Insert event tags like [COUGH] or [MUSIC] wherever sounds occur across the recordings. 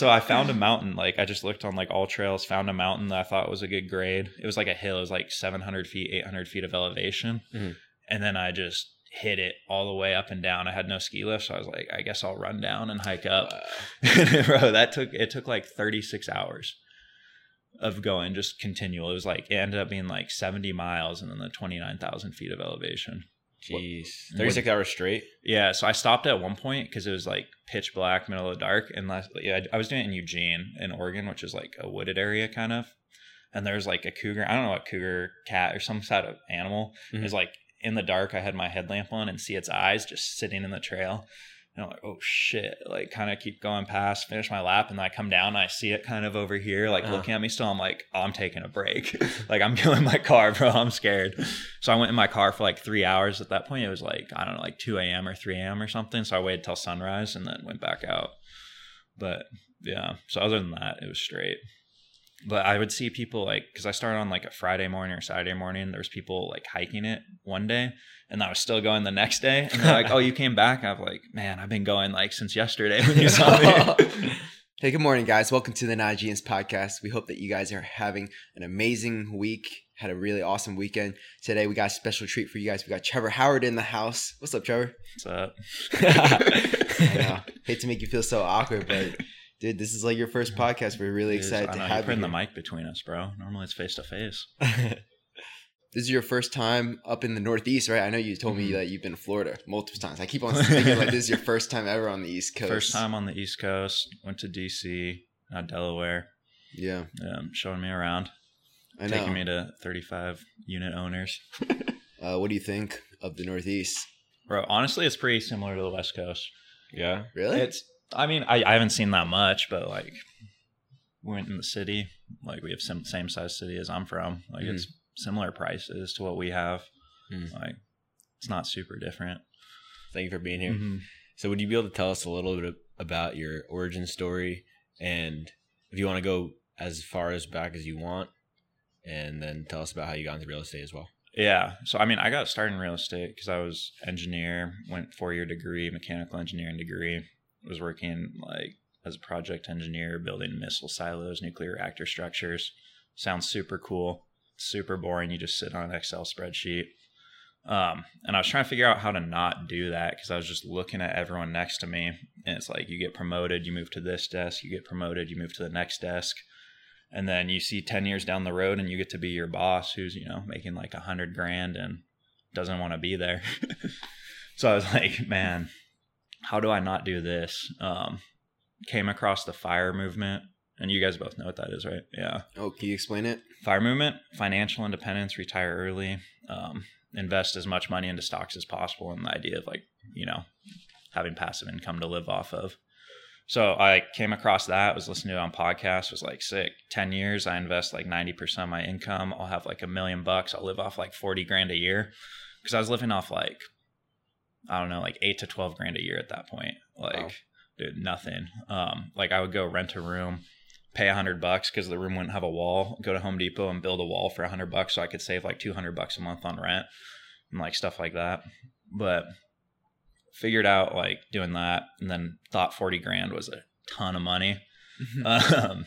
so I found a mountain. Like I just looked on like AllTrails, found a mountain that I thought was a good grade. It was like a hill. It was like 700 feet, 800 feet of elevation, Mhm. and then I just hit it all the way up and down. I had no ski lift, so I was like, I guess I'll run down and hike up. [LAUGHS] Bro, that took it took like 36 hours of going just continual. It was like it ended up being like 70 miles and then the 29,000 feet of elevation. Jeez, thirty six hours straight. Yeah, so I stopped at one point because it was like pitch black, middle of the dark, and last, yeah, I I was doing it in Eugene, in Oregon, which is like a wooded area kind of. And there's like a cougar. I don't know what cougar, cat, or some sort of animal Mhm. is like in the dark. I had my headlamp on and see its eyes just sitting in the trail. And I'm like, oh shit! Like, kind of keep going past, finish my lap, and then I come down and I see it kind of over here, like Uh-huh. looking at me still. I'm like, oh, I'm taking a break. [LAUGHS] like, I'm killing my car, bro. I'm scared. So I went in my car for like three hours. At that point, it was like I don't know, like two a.m. or three a.m. or something. So I waited till sunrise and then went back out. But yeah, so other than that, it was straight. But I would see people like because I started on like a Friday morning or Saturday morning. There was people like hiking it one day, and I was still going the next day. And they're like, "Oh, you came back?" I'm like, "Man, I've been going like since yesterday when you saw me." [LAUGHS] Hey, good morning, guys. Welcome to the Not a Genius podcast. We hope that you guys are having an amazing week. Had a really awesome weekend. Today, we got a special treat for you guys. We got Trevor Howard in the house. What's up, Trevor? What's up? [LAUGHS] I [LAUGHS] know. Hate to make you feel so awkward, but dude, this is like your first podcast. We're really It is- excited I to know, have you're putting the mic between us, bro. Normally it's face to face. this is your first time up in the Northeast, right? I know you told me Mhm. that you've been to Florida multiple times. I keep on [LAUGHS] thinking like this is your first time ever on the East Coast. First time on the East Coast. Went to DC, not Delaware. Yeah, Um, showing me around, I know. taking me to 35 unit owners. [LAUGHS] uh, what do you think of the Northeast? Bro, honestly, it's pretty similar to the West Coast. yeah. Really? It's, I mean, I, I haven't seen that much, but like, we went in the city. Like, we have some same size city as I'm from. Like, Mhm. it's similar prices to what we have. Mhm. Like, it's not super different. Thank you for being here. Mhm. So, would you be able to tell us a little bit about your origin story, and if you want to go as far as back as you want, and then tell us about how you got into real estate as well. Yeah. So I mean, I got started in real estate because I was engineer, went four year degree, mechanical engineering degree. Was working like as a project engineer, building missile silos, nuclear reactor structures. Sounds super cool. Super boring. You just sit on an Excel spreadsheet. Um, and I was trying to figure out how to not do that because I was just looking at everyone next to me, and it's like you get promoted, you move to this desk, you get promoted, you move to the next desk, and then you see 10 years down the road and you get to be your boss who's you know making like a hundred grand and doesn't want to be there [LAUGHS] so i was like man how do i not do this um came across the FIRE movement and you guys both know what that is right? Yeah. Oh, can you explain it? FIRE movement financial independence retire early um, invest as much money into stocks as possible and the idea of like you know having passive income to live off of. So i came across that was listening to it on podcasts was like sick. 10 years i invest like 90% of my income. I'll have like a million bucks. I'll live off like 40 grand a year. Because i was living off like i don't know like 8 to 12 grand a year at that point like Wow. dude nothing um like i would go rent a room pay a hundred bucks because the room wouldn't have a wall. Go to Home Depot and build a wall for a hundred bucks so I could save like two hundred bucks a month on rent and like stuff like that. But figured out like doing that and then thought forty grand was a ton of money. [LAUGHS] um,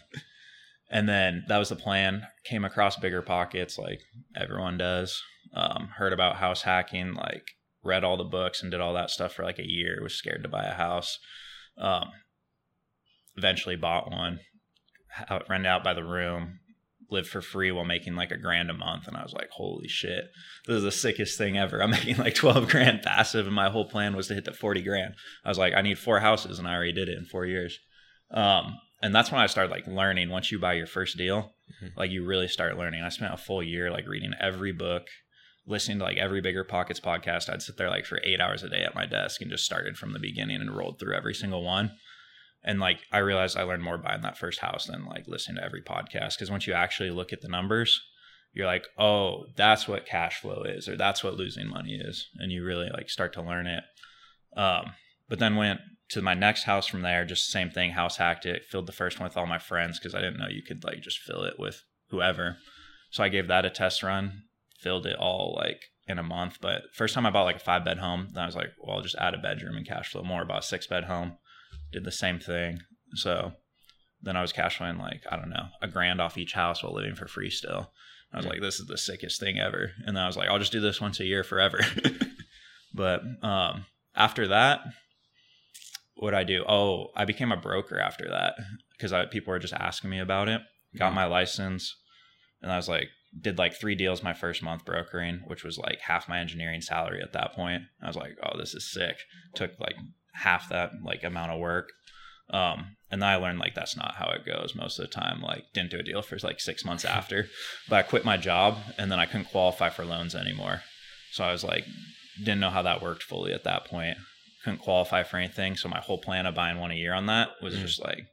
and then that was the plan. Came across BiggerPockets like everyone does. Um, heard about house hacking, like read all the books and did all that stuff for like a year. Was scared to buy a house. Um, eventually bought one rented out by the room, lived for free while making like a grand a month. And I was like, holy shit, this is the sickest thing ever. I'm [LAUGHS] making like 12 grand passive, and my whole plan was to hit the 40 grand. I was like, I need four houses, and I already did it in four years. Um, and that's when I started like learning. Once you buy your first deal, Mhm. like you really start learning. I spent a full year like reading every book, listening to like every BiggerPockets podcast. I'd sit there like for eight hours a day at my desk and just started from the beginning and rolled through every single one. And like i realized i learned more buying that first house than like listening to every podcast. Because once you actually look at the numbers you're like oh that's what cash flow is or that's what losing money is and you really like start to learn it. Um, but then went to my next house from there just same thing house hacked it filled the first one with all my friends because i didn't know you could like just fill it with whoever. So i gave that a test run filled it all like in a month but first time i bought like a five bed home then i was like well i'll just add a bedroom and cash flow more bought a six bed home did the same thing. So then I was cash flowing like I don't know a grand off each house while living for free still. I was Mm. like, this is the sickest thing ever. And then I was like, I'll just do this once a year forever. [LAUGHS] but um, after that, what I do? Oh, I became a broker after that because people were just asking me about it. Got Mhm. my license, and I was like, did like three deals my first month brokering, which was like half my engineering salary at that point. I was like, oh, this is sick. Took like half that like amount of work. Um, and then I learned like that's not how it goes most of the time. Like didn't do a deal for like six months after, but I quit my job and then I couldn't qualify for loans anymore. So I was like, didn't know how that worked fully at that point. Couldn't qualify for anything. So my whole plan of buying one a year on that was Mm. just like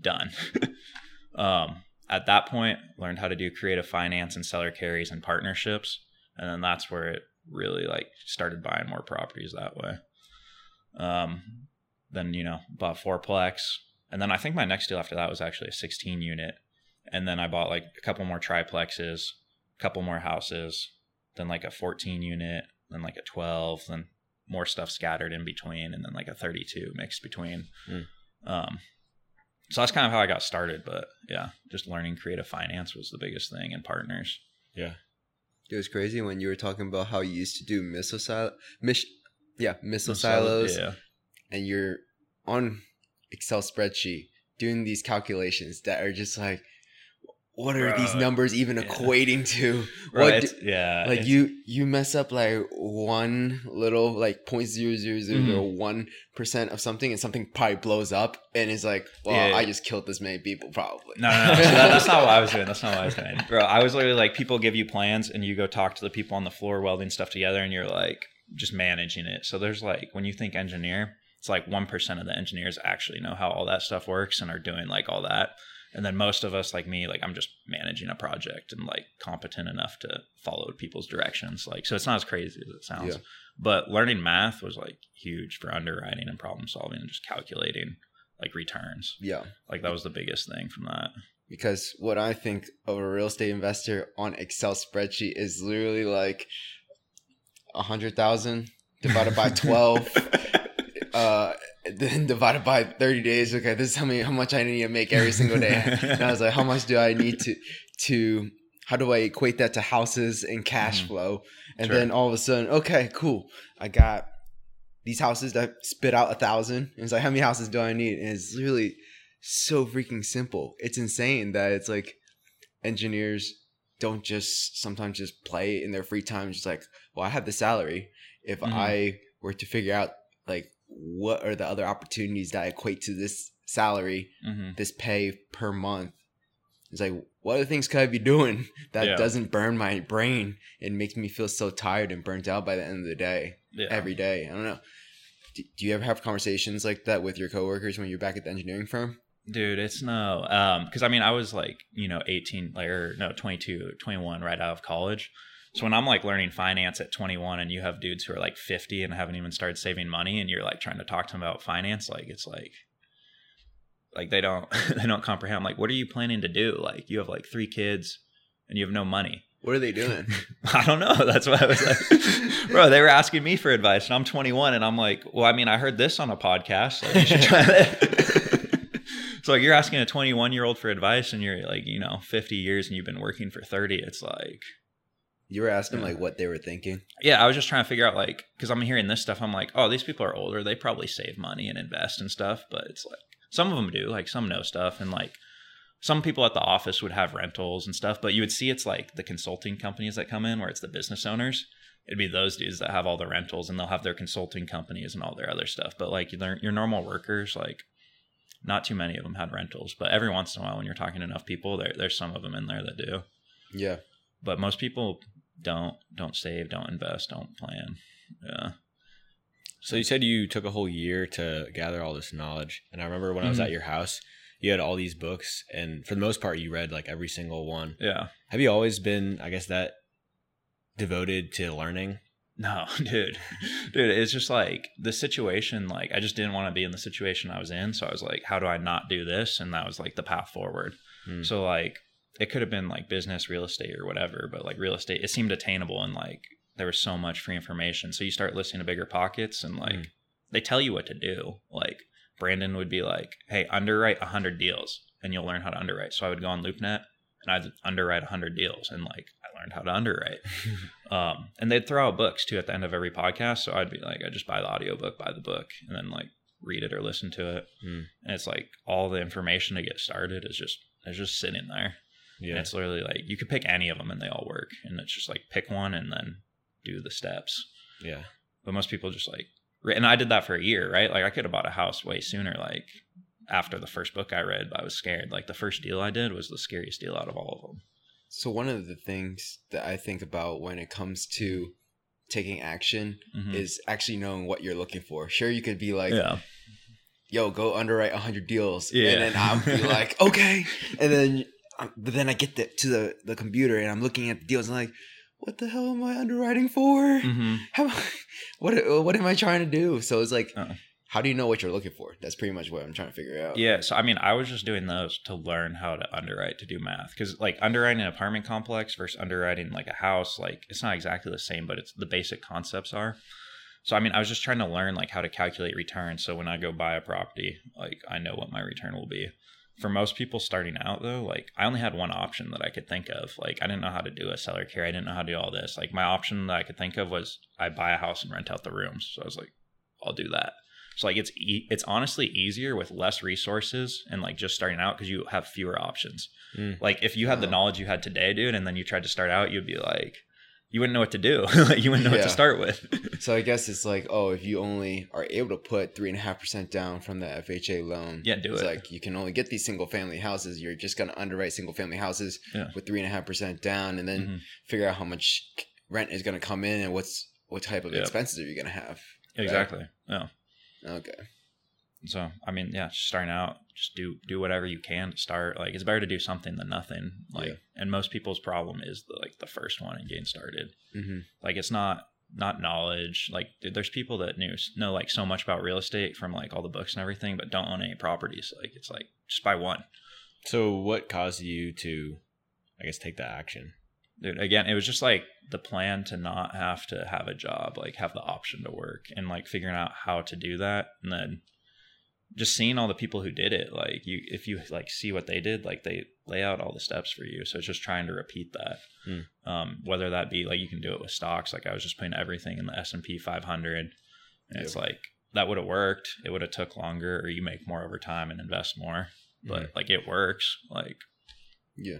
done. [LAUGHS] um, at that point, learned how to do creative finance and seller carries and partnerships, and then that's where it really like started buying more properties that way. Um, then you know bought fourplex, and then I think my next deal after that was actually a 16 unit, and then I bought like a couple more triplexes, a couple more houses, then like a 14 unit, then like a 12, then more stuff scattered in between, and then like a 32 mixed between. Hmm. Um, so that's kind of how I got started. But yeah, just learning creative finance was the biggest thing and partners. Yeah. It was crazy when you were talking about how you used to do missile silo, mis- yeah, missile So, silos, Yeah. and you're on Excel spreadsheet doing these calculations that are just like, what are these numbers even yeah. equating to? [LAUGHS] It's- do- yeah. like it's- you you mess up like one little like point zero zero zero Mm-hmm. one percent of something and something probably blows up and it's like well Yeah. I just killed this many people probably No, no, no. So that, that's not what I was doing. That's not what I was doing, [LAUGHS] bro. I was literally like, people give you plans, and you go talk to the people on the floor welding stuff together, and you're like just managing it. So there's like when you think engineer, it's like one percent of the engineers actually know how all that stuff works and are doing like all that. And then most of us, like me, like I'm just managing a project and like competent enough to follow people's directions. Like, so it's not as crazy as it sounds. Yeah. But learning math was like huge for underwriting and problem solving and just calculating like returns. yeah Like that was the biggest thing from that. because what I think of a real estate investor on Excel spreadsheet is literally like a hundred thousand divided by [LAUGHS] twelve uh [LAUGHS] then divided by 30 days. Okay this is how many how much i need to make every single day. [LAUGHS] And i was like how much do i need to to how do i equate that to houses and cash Mhm. flow? And Sure. then all of a sudden okay cool. I got these houses that spit out a thousand. And it's like how many houses do i need? And it's really so freaking simple. It's insane that it's like engineers don't just sometimes just play in their free time. Just like well i have the salary. If Mhm. i were to figure out like what are the other opportunities that equate to this salary hmm this pay per month it's like what other things could i be doing [LAUGHS] that Yeah. doesn't burn my brain and makes me feel so tired and burnt out by the end of the day Yeah. every day i don't know do, do you ever have conversations like that with your coworkers when you're back at the engineering firm Dude, it's no. Um, because I mean, I was like, you know, 18, like, or no, 22, 21 right out of college. So when I'm like learning finance at 21 and you have dudes who are like 50 and haven't even started saving money and you're like trying to talk to them about finance, like, it's like, like they don't, [LAUGHS] they don't comprehend. I'm like, what are you planning to do? Like, you have like three kids and you have no money. what are they doing [LAUGHS] I don't know. That's what I was like, [LAUGHS] bro. They were asking me for advice, and I'm 21, and I'm like, well, I mean, I heard this on a podcast. Like, you should try that. so like, you're asking a 21 year old for advice, and you're like, you know, 50 years, and you've been working for 30. It's like, you were asking Yeah. like what they were thinking yeah, I was just trying to figure out like, because I'm hearing this stuff, I'm like, oh, these people are older. They probably save money and invest and stuff, but it's like some of them do. Like some know stuff, and like some people at the office would have rentals and stuff, but you would see it's like the consulting companies that come in where it's the business owners. It'd be those dudes that have all the rentals and they'll have their consulting companies and all their other stuff. But like your your normal workers, like not too many of them had rentals, but every once in a while when you're talking to enough people, there there's some of them in there that do. yeah But most people don't don't save, don't invest, don't plan. Yeah. So you said you took a whole year to gather all this knowledge, and I remember when I was Mhm. at your house, you had all these books, and for the most part, you read like every single one. Yeah. Have you always been, I guess, that devoted to learning? No, [LAUGHS] dude. Dude, it's just like the situation, like I just didn't want to be in the situation I was in. So I was like, how do I not do this? And that was like the path forward. Hmm. So like it could have been like business, real estate or whatever, but like real estate, it seemed attainable and like there was so much free information. So you start listening to BiggerPockets and like Mm. they tell you what to do. Like Brandon would be like, Hey, underwrite hundred deals. and you'll learn how to underwrite. So I would go on LoopNet and I'd underwrite 100 deals and like I learned how to underwrite. [LAUGHS] um, and they'd throw out books too at the end of every podcast. So I'd be like, I just buy the audiobook, buy the book, and then like read it or listen to it. Hmm. And it's like all the information to get started is just is just sitting there. And Yeah. it's literally like you could pick any of them and they all work. And it's just like pick one and then do the steps. Yeah. But most people just like, and I did that for a year, right? Like I could have bought a house way sooner, like after the first book I read, but I was scared. Like the first deal I did was the scariest deal out of all of them. So one of the things that I think about when it comes to taking action Mhm. is actually knowing what you're looking for. Sure, you could be like, yeah. "Yo, go underwrite 100 deals," Yeah. and then I'll be [LAUGHS] like, "Okay," and then um, but then I get the, to the the computer and I'm looking at the deals and I'm like, "What the hell am I underwriting for? hmm How, [LAUGHS] what what am I trying to do?" So it's like, Uh-uh. how do you know what you're looking for? That's pretty much what I'm trying to figure out. Yeah. So, I mean, I was just doing those to learn how to underwrite, to do math. Cause like underwriting an apartment complex versus underwriting like a house, like it's not exactly the same, but it's the basic concepts are. So, I mean, I was just trying to learn like how to calculate returns. So when I go buy a property, like I know what my return will be. For most people starting out though, like I only had one option that I could think of. Like I didn't know how to do a seller carry. I didn't know how to do all this. Like my option that I could think of was I buy a house and rent out the rooms. So I was like, I'll do that. So like it's e- it's honestly easier with less resources and like just starting out because you have fewer options. Mm. Like if you had the Oh. knowledge you had today, dude, and then you tried to start out, you'd be like, you wouldn't know what to do. [LAUGHS] you wouldn't know what to start with. [LAUGHS] So I guess it's like, oh, if you only are able to put three and a half percent down from the FHA loan, Yeah, do it's it. like you can only get these single family houses. You're just gonna underwrite single family houses Yeah. with three and a half percent down, and then Mhm. figure out how much rent is gonna come in and what's what type of Yeah. expenses are you gonna have. Exactly. Yeah. Okay. So I mean, yeah, just starting out, just do do whatever you can to start. Like it's better to do something than nothing. Like, Yeah. and most people's problem is the like the first one and getting started. hmm like it's not not knowledge like there's people that knew know like so much about real estate from like all the books and everything but don't own any properties like it's like just buy one So what caused you to, I guess, take that action? dude again it was just like the plan to not have to have a job like have the option to work and like figuring out how to do that and then just seeing all the people who did it like you if you like see what they did like they lay out all the steps for you. So it's just trying to repeat that. Hmm. um, whether that be like you can do it with stocks. Like i was just putting everything in the S&P 500 and it's like that would have worked. It would have took longer or you make more over time and invest more. But like it works. Like Yeah.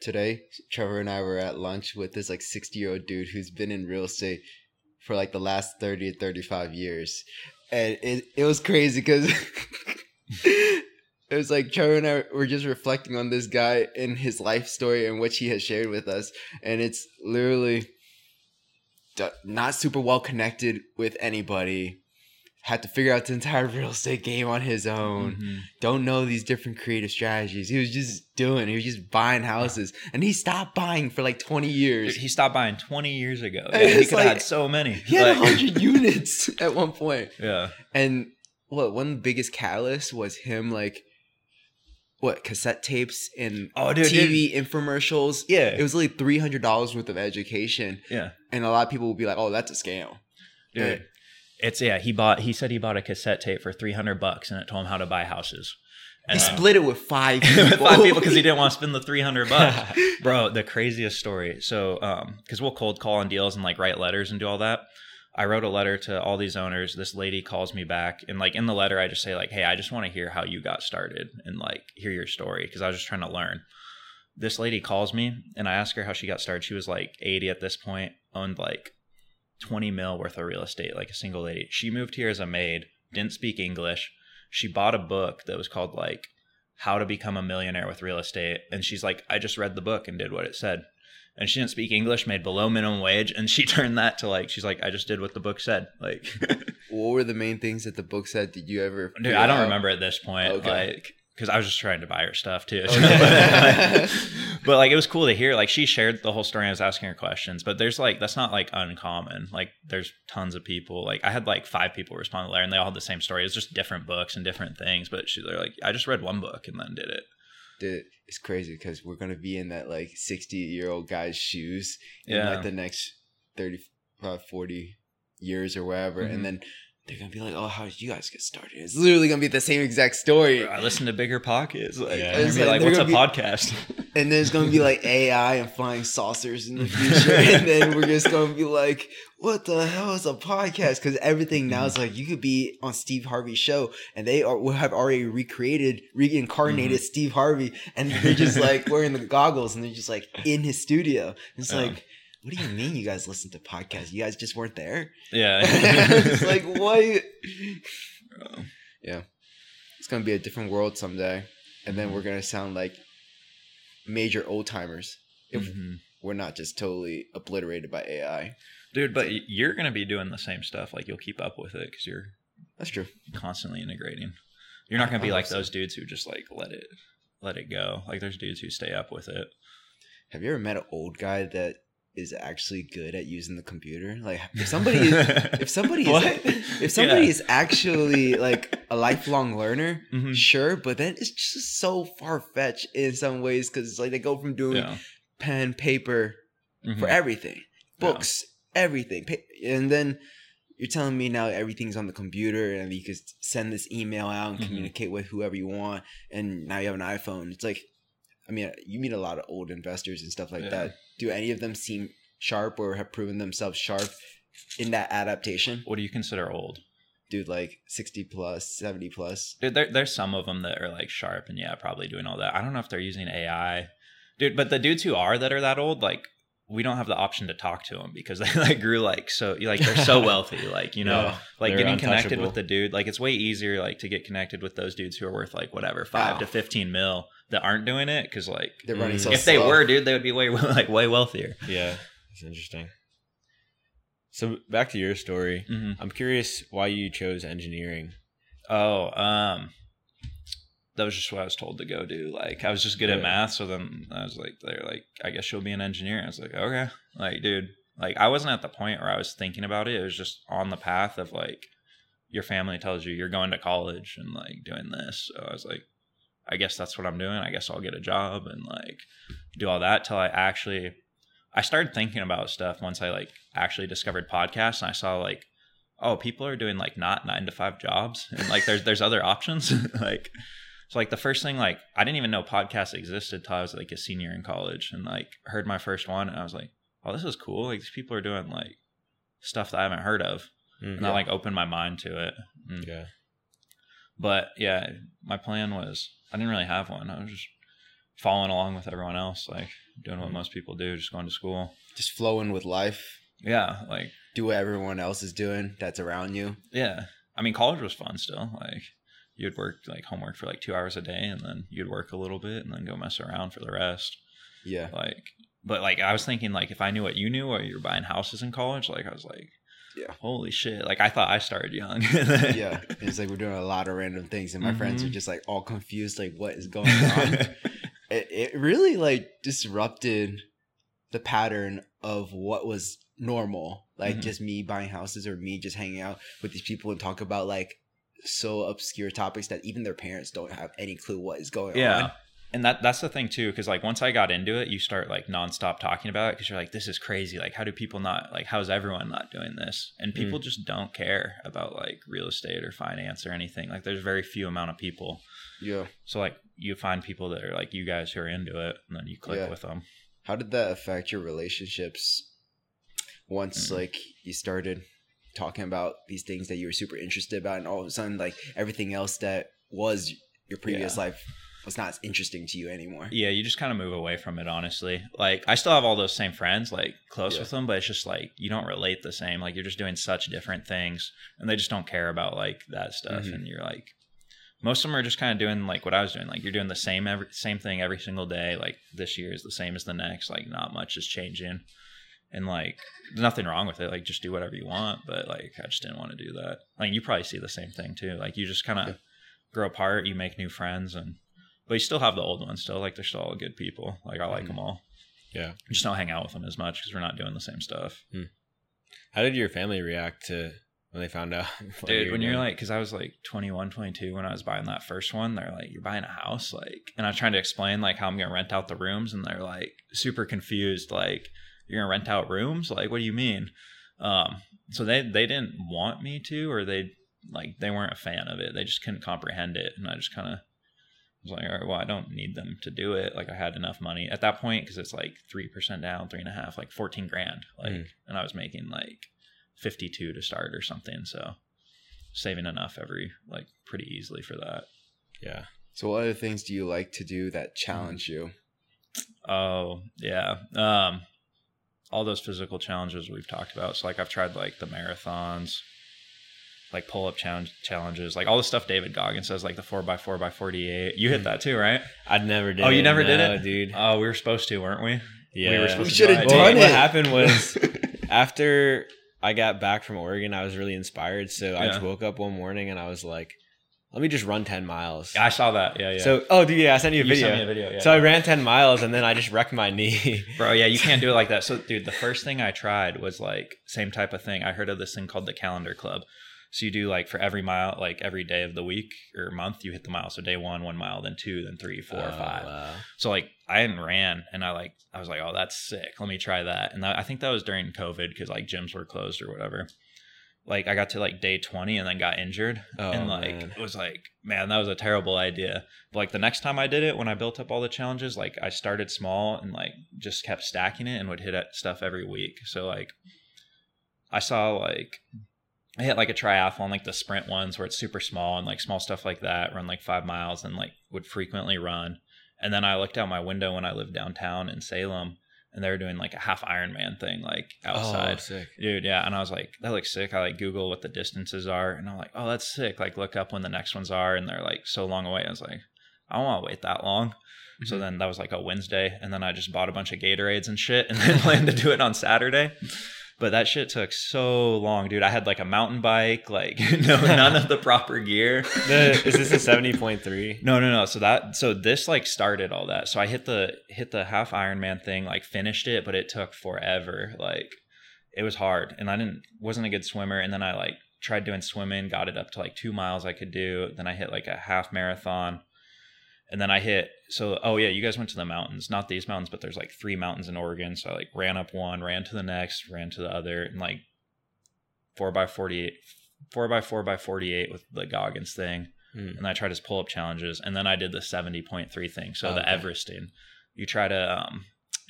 Today, Trevor and I were at lunch with this like 60 year old dude who's been in real estate for like the last 30 to 35 years. And it, it was crazy because [LAUGHS] it was like Trevor and I were just reflecting on this guy and his life story and what he has shared with us. And it's literally not super well connected with anybody. Had to figure out the entire real estate game on his own mhm. don't know these different creative strategies. He was just doing, he was just buying houses. And he stopped buying for like 20 years. he stopped buying 20 years ago yeah, he could have had so many He had Like- [LAUGHS] 100 units [LAUGHS] at one point. yeah And what, one biggest catalysts was him like, what, cassette tapes and oh dude, TV infomercials. yeah It was like $300 worth of education. yeah And a lot of people would be like, oh, that's a scam. dude it's yeah he bought he said he bought a cassette tape for 300 bucks and it told him how to buy houses. He and split it with five with [LAUGHS] people. five people because he didn't want to spend the 300 bucks. [LAUGHS] Bro the craziest story. So um because we'll cold call on deals and like write letters and do all that. I wrote a letter to all these owners. This lady calls me back and like in the letter i just say like hey i just want to hear how you got started and like hear your story because i was just trying to learn. This lady calls me and i ask her how she got started. She was like 80 at this point owned like 20 mil worth of real estate like a single lady she moved here as a maid didn't speak english she bought a book that was called like how to become a millionaire with real estate and she's like i just read the book and did what it said and she didn't speak english made below minimum wage and [LAUGHS] she turned that to like she's like i just did what the book said like [LAUGHS] What were the main things that the book said? Did you ever? dude i don't out? remember at this point Okay. like because i was just trying to buy her stuff too Okay. [LAUGHS] but like it was cool to hear like she shared the whole story and i was asking her questions but there's like that's not like uncommon like there's tons of people like i had like five people respond to the letter and they all had the same story it's just different books and different things but she they're like i just read one book and then did it Dude, it's crazy because we're gonna be in that like 60 year old guy's shoes in Yeah. like the next 35 40 years or whatever Mhm. and then they're gonna be like, "Oh, how did you guys get started?" It's literally gonna be the same exact story, I listen to BiggerPockets. Like, Yeah. It's like like, what's a be- podcast? [LAUGHS] and then it's gonna be like AI and flying saucers in the [LAUGHS] future, and then we're just gonna be like, "What the hell is a podcast?" Because everything now is mm-hmm. like you could be on Steve Harvey's show, and they are, will have already recreated, reincarnated mm-hmm. Steve Harvey, and they're just like wearing the goggles, and they're just like in his studio. It's Yeah. like. What do you mean you guys listen to podcasts? You guys just weren't there? yeah. [LAUGHS] it's like what? Bro. It's gonna be a different world someday, and then we're gonna sound like major old timers if Mhm. we're not just totally obliterated by AI. Dude, but y- you're gonna be doing the same stuff. Like you'll keep up with it because you're That's true. constantly integrating. You're not gonna be like those dudes who just like let it let it go. Like there's dudes who stay up with it. Have you ever met an old guy that is actually good at using the computer? Like if somebody is, if [LAUGHS] somebody is if somebody Yeah. is actually like a lifelong learner, Mhm. sure, but then it's just so far fetched in some ways because it's like they go from doing yeah. pen, paper Mhm. for everything, Yeah. books, everything, and then you're telling me now everything's on the computer and you can send this email out and Mhm. communicate with whoever you want, and now you have an iPhone. It's like, I mean, you meet a lot of old investors and stuff like Yeah. that. Do any of them seem sharp or have proven themselves sharp in that adaptation? What do you consider old? Dude, like sixty plus, seventy plus. Dude, there, there's some of them that are like sharp and yeah, probably doing all that. I don't know if they're using AI, dude. But the dudes who are that are that old, like we don't have the option to talk to them because [LAUGHS] they like grew like so like they're so [LAUGHS] wealthy, like you know, Yeah, like getting connected with the dude. Like it's way easier like to get connected with those dudes who are worth like whatever five Wow. to fifteen mil that aren't doing it because like They're running Mm. so if they slow. were, dude, they would be way [LAUGHS] like way wealthier. Yeah, it's interesting. So back to your story. hmm I'm curious why you chose engineering. Oh, um, that was just what I was told to go do. Like, I was just good at math, so then I was like, they're like, I guess you'll be an engineer. I was like, okay, like, dude, like, I wasn't at the point where I was thinking about it. It was just on the path of like, your family tells you you're going to college and like doing this. So I was like, I guess that's what I'm doing. I guess I'll get a job and like do all that till I actually. I started thinking about stuff once I like actually discovered podcasts and I saw like oh, people are doing like not nine to five jobs, and like there's there's other options. [LAUGHS] like, so like the first thing, like I didn't even know podcasts existed till I was like a senior in college, and like heard my first one, and I was like, oh, this is cool. Like these people are doing like stuff that I haven't heard of, Mm, and that like opened my mind to it. Mm. yeah. But yeah, my plan was I didn't really have one. I was just following along with everyone else, like doing what Mhm. most people do, just going to school. Just flowing with life. Yeah, like Do what everyone else is doing that's around you. Yeah. I mean, college was fun still. Like, you'd work like homework for like two hours a day and then you'd work a little bit and then go mess around for the rest. Yeah. Like, but like, I was thinking, like, if I knew what you knew while you're buying houses in college, like, I was like, Yeah. holy shit. Like, I thought I started young. [LAUGHS] yeah, it's like we're doing a lot of random things, and my friends are just like all confused, like what is going on. [LAUGHS] it, it really like disrupted the pattern of what was normal, like Mhm. just me buying houses or me just hanging out with these people and talk about like so obscure topics that even their parents don't have any clue what is going yeah. on. And that that's the thing too, because like once I got into it, you start like nonstop talking about it because you're like, this is crazy. Like, how do people not like? How's everyone not doing this? And people just don't care about like real estate or finance or anything. Like, there's very few amount of people Yeah. So like you find people that are like you guys who are into it, and then you click Yeah. with them. How did that affect your relationships once Mm. like you started talking about these things that you were super interested about and all of a sudden like everything else that was your previous Yeah. life was not as interesting to you anymore. Yeah, you just kind of move away from it, honestly. Like I still have all those same friends, like close Yeah. with them, but it's just like you don't relate the same. Like you're just doing such different things, and they just don't care about like that stuff. Mhm. And you're like, most of them are just kind of doing like what I was doing. Like you're doing the same every same thing every single day. Like this year is the same as the next. Like not much is changing. And like, there's nothing wrong with it. Like, just do whatever you want. But like, I just didn't want to do that. Like, you probably see the same thing too. Like, you just kind of Yeah. grow apart. You make new friends, and but you still have the old ones. Still, like, they're still all good people. Like, I like Mhm. them all. Yeah. You just don't hang out with them as much because we're not doing the same stuff. How did your family react to when they found out? [LAUGHS] you Dude, were when you're doing? like, because I was like 21, 22 when I was buying that first one, they're like, "You're buying a house," like, and I was trying to explain like how I'm gonna rent out the rooms, and they're like super confused, like, "You're gonna rent out rooms? Like, what do you mean?" Um, so they they didn't want me to, or they like they weren't a fan of it. They just couldn't comprehend it, and I just kind of was like, all right, well, I don't need them to do it. Like I had enough money at that point because it's like three percent down, three and a half, like fourteen grand, like, Mm. and I was making like fifty two to start or something. So saving enough every like pretty easily for that. Yeah. So, what other things do you like to do that challenge you? Oh yeah. Um, all those physical challenges we've talked about. So like I've tried like the marathons, like pull up challenge challenges, like all the stuff David Goggins says, like the four x four x forty eight. You hit hmm. that too, right? I never did. Oh, you it. never did No, it? dude. Oh, we were supposed to, weren't we? yeah. we were supposed We to should go have ahead. Well, done what happened was [LAUGHS] after I got back from Oregon, I was really inspired. So I just woke up one morning and I was like, let me just run 10 miles. I saw that. Yeah, yeah. So, oh, dude, yeah, I sent you a you video. sent me a video. Yeah. So I ran 10 miles and then I just wrecked my knee. [LAUGHS] Bro, yeah, you can't do it like that. So, dude, the first thing I tried was like same type of thing. I heard of this thing called the calendar club. So you do like for every mile, like every day of the week or month, you hit the mile. So day one, one mile, then two, then three, four, Oh, five. wow. So like I hadn't ran, and I like I was like, oh, that's sick. Let me try that. And that, I think that was during COVID because like gyms were closed or whatever. Like I got to like day twenty and then got injured, Oh, and like man. it was like, man, that was a terrible idea. But like the next time I did it, when I built up all the challenges, like I started small and like just kept stacking it and would hit at stuff every week. So like I saw like I hit like a triathlon, like the sprint ones where it's super small and like small stuff like that, run like five miles and like would frequently run. And then I looked out my window when I lived downtown in Salem and they were doing like a half Ironman thing, like oh, outside. Oh, sick. Dude, yeah. And I was like, that looks sick. I like Google what the distances are. And I'm like, oh, that's sick. Like look up when the next ones are. And they're like so long away. I was like, I don't want to wait that long. So mm-hmm. then that was like a Wednesday. And then I just bought a bunch of Gatorades and shit and [LAUGHS] then planned to do it on Saturday. But that shit took so long, dude. I had like a mountain bike, like [LAUGHS] [LAUGHS] no none of the proper gear. The, is this a 70.3? [LAUGHS] No, no, no. So that so this like started all that. So I hit the hit the half Ironman thing, like finished it, but it took forever. Like it was hard, and I didn't wasn't a good swimmer. And then I like tried doing swimming, got it up to like two miles I could do. Then I hit like a half marathon, and then I hit. So oh yeah, you guys went to the mountains, not these mountains, but there's like three mountains in Oregon. So I like ran up one, ran to the next, ran to the other, and like four by forty eight. Four by four by forty eight with the Goggins thing, Hmm. and I tried his pull up challenges, and then I did the seventy point three thing. So Oh, the okay. Everesting, you try to um,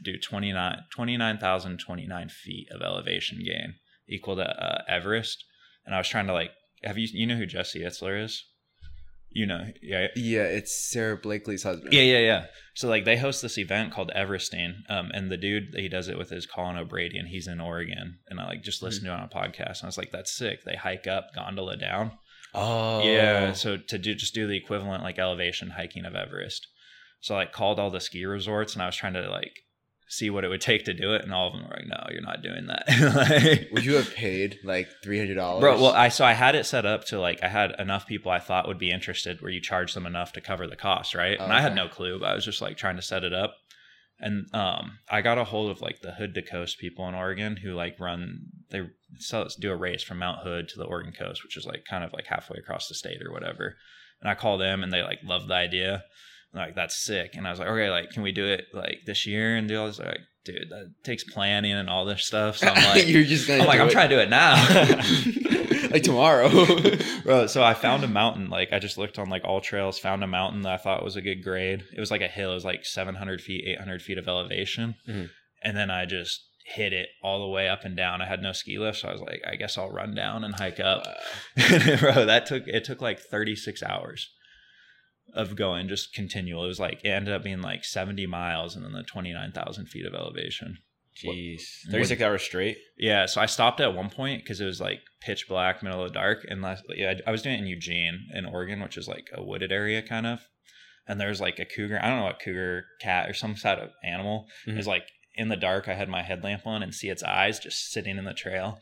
do 29 29,029 feet of elevation gain, equal to uh, Everest. And I was trying to like, have you you know who Jesse Itzler is? You know, yeah, Yeah, it's Sara Blakely's husband. yeah, yeah, yeah. So like they host this event called Everesting, um, and the dude he does it with is Colin O'Brady, and he's in Oregon. And I like just listened to it on a podcast, and I was like, that's sick. They hike up gondola down. Oh. Yeah, so to do just do the equivalent like elevation hiking of Everest. So I like called all the ski resorts, and I was trying to like see what it would take to do it, and all of them were like, no, you're not doing that. Like- [LAUGHS] Would you have paid like three hundred dollars? Bro, well, I so I had it set up to like I had enough people I thought would be interested, where you charge them enough to cover the cost, right? And I had no clue, but I was just like trying to set it up. And um, I got a hold of like the Hood to Coast people in Oregon who like run they sell, do a race from Mount Hood to the Oregon coast, which is like kind of like halfway across the state or whatever. And I called them and they like loved the idea. Like that's sick. And I was like, okay, like can we do it like this year and do all this? Like, dude, that takes planning and all this stuff. So I'm [LAUGHS] like, you're just. I'm like, I'm it. trying to do it now. [LAUGHS] like tomorrow. [LAUGHS] Bro, so I found a mountain. Like I just looked on like AllTrails, found a mountain that I thought was a good grade. It was like a hill. It was like 700 feet, 800 feet of elevation, Mhm. and then I just hit it all the way up and down. I had no ski lift, so I was like, I guess I'll run down and hike up. Bro, that took it took like 36 hours of going just continual. It was like it ended up being like 70 miles and then the 29,000 feet of elevation. Jeez. What- 36 hours straight? Yeah, so I stopped at one point because it was like pitch black, middle of the dark, and last, yeah, I, I was doing it in Eugene, in Oregon, which is like a wooded area, kind of. And there's like a cougar. I don't know what cougar, cat, or some sort of animal Mhm. is like in the dark. I had my headlamp on and see its eyes just sitting in the trail.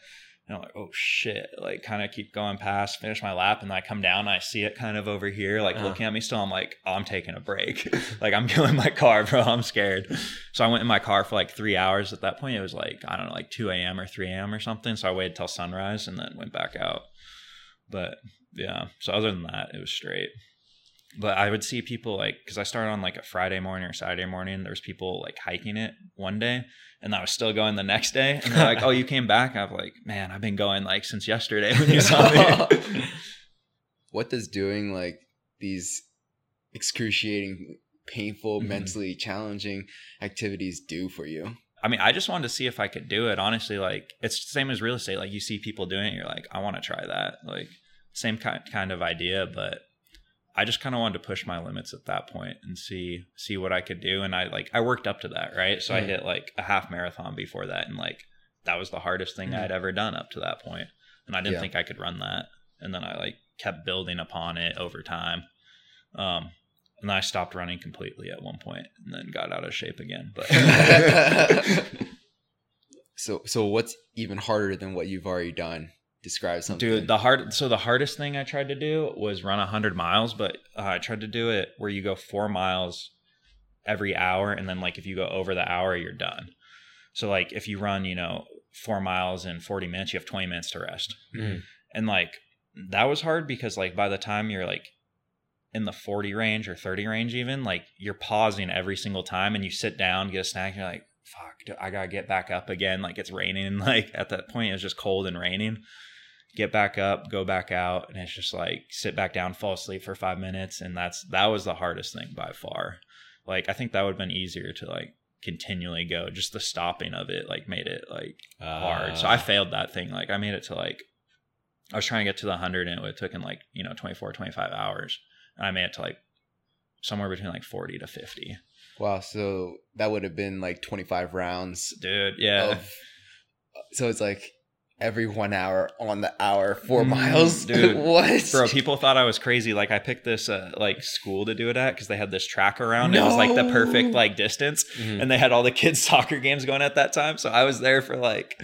And I'm like, oh shit! Like, kind of keep going past, finish my lap, and then I come down and I see it kind of over here, like Uh-huh. looking at me. Still, I'm like, oh, I'm taking a break. [LAUGHS] like, I'm killing my car, bro. I'm scared. So I went in my car for like three hours. At that point, it was like I don't know, like two a.m. or three a.m. or something. So I waited till sunrise and then went back out. But yeah, so other than that, it was straight. But I would see people like because I started on like a Friday morning or Saturday morning. There was people like hiking it one day, and I was still going the next day. And they're like, "Oh, you came back?" I'm like, "Man, I've been going like since yesterday when you saw me." [LAUGHS] [LAUGHS] what does doing like these excruciating, painful, Mhm. mentally challenging activities do for you? I mean, I just wanted to see if I could do it. Honestly, like it's the same as real estate. Like you see people doing it, you're like, I want to try that. Like same kind kind of idea, but I just kind of wanted to push my limits at that point and see see what I could do. And I like I worked up to that, right? So I Mhm. hit like a half marathon before that, and like that was the hardest thing Mhm. I'd ever done up to that point. And I didn't Yeah. think I could run that. And then I like kept building upon it over time. Um, and then I stopped running completely at one point, and then got out of shape again. But [LAUGHS] [LAUGHS] so, so what's even harder than what you've already done? Describe something. Dude, the hard so the hardest thing I tried to do was run 100 miles, but uh, I tried to do it where you go 4 miles every hour and then like if you go over the hour you're done. So like if you run, you know, 4 miles in 40 minutes, you have 20 minutes to rest. Mhm. And like that was hard because like by the time you're like in the 40 range or 30 range even, like you're pausing every single time and you sit down, get a snack, and you're like, fuck, do- I got to get back up again. Like it's raining. [LAUGHS] Like at that point it was just cold and raining get back up, go back out, and it's just like sit back down, fall asleep for five minutes, and that's that was the hardest thing by far. Like I think that would have been easier to like continually go. Just the stopping of it like made it like hard. So I Uh, failed that thing. Like I made it to like I was trying to get to the hundred and it would have taken like, you know, 24, 25 hours. And I made it to like somewhere between like 40 to 50. wow. So that would have been like 25 rounds Dude, yeah. of. So it's like every one hour on the hour, four Mm, miles. [LAUGHS] dude. what? Bro, people thought I was crazy. Like I picked this uh, like school to do it at because they had this track around. It was like the perfect like distance, mhm. and they had all the [LAUGHS] kids soccer games going at that time. So I was there for like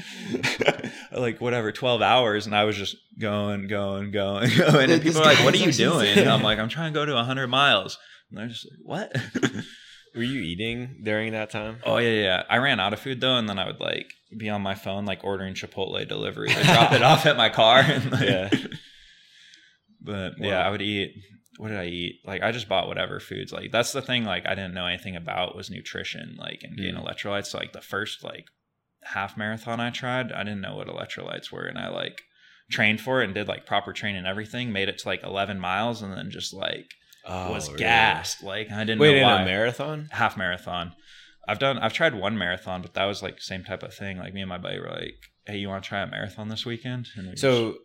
[LAUGHS] like whatever twelve hours, and I was just going, going, going, going. And people are like, "What are you doing?" And I'm like, "I'm trying to go to hundred miles." And they're just like, "What?" Were you eating during that time? oh yeah, yeah. I ran out of food though, and then I would like be on my phone like ordering Chipotle delivery to drop it [LAUGHS] off at my car. And, like, Yeah. But yeah, I would eat. What did I eat? Like I just bought whatever foods. Like that's the thing. Like I didn't know anything about was nutrition. Like and getting Mm. electrolytes. So like the first like half marathon I tried, I didn't know what electrolytes were, and I like trained for it and did like proper training and everything. Made it to like 11 miles, and then just like Oh, was really? gassed. Like I didn't Wait, in why. a marathon? half marathon. I've done. I've tried one marathon, but that was like same type of thing. Like me and my buddy were like, "Hey, you want to try a marathon this weekend?" And we just- So,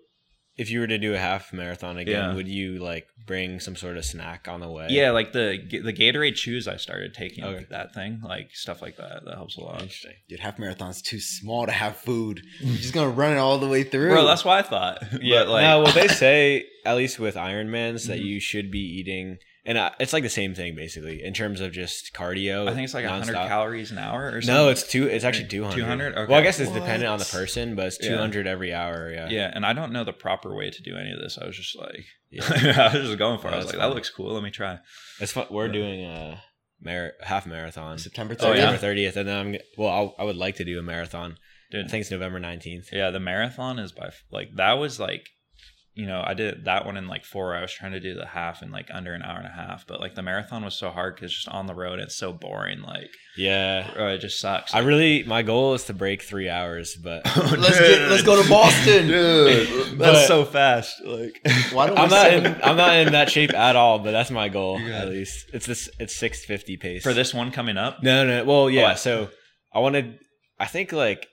if you were to do a half marathon again, Yeah. would you like bring some sort of snack on the way? Yeah, like the the Gatorade chews I started taking Okay. that thing, like stuff like that. That helps a lot. Interesting. Dude, half marathon's too small to have food. You're just gonna run it all the way through. Bro, that's what I thought. [LAUGHS] Yeah, but like, no, well, they say at least with Ironmans that [LAUGHS] Mhm. you should be eating, and uh, it's like the same thing basically in terms of just cardio. I think it's like 100 calories an hour or something. No, it's two. It's actually two hundred. 200? Okay. Well, I guess it's dependent on the person, but it's Yeah. two hundred every hour. Yeah. yeah, and I don't know the proper way to do any of this. I was just like, Yeah. [LAUGHS] I was just going for it. I was That's like, that looks cool. Let me try. It's fun. We're Yeah. doing a mar- half marathon. September Oh, 30th. yeah? November thirtieth, and then I'm well. I'll, I would like to do a marathon. Dude, I think it's November nineteenth. Yeah, the marathon is by like that was like, you know, I did that one in like four. I was trying to do the half in like under an hour and a half, but like the marathon was so hard because just on the road it's so boring. Like, Yeah. bro, it just sucks. I really my goal is to break three hours, but [LAUGHS] Let's get let's go to Boston. [LAUGHS] dude. But- That's so fast. Like, [LAUGHS] Why don't I'm not in I'm not in that shape at all. But that's my goal You at least. It's this it's six fifty pace for this one coming up. No, no. Well, yeah. What? So I wanted. I think like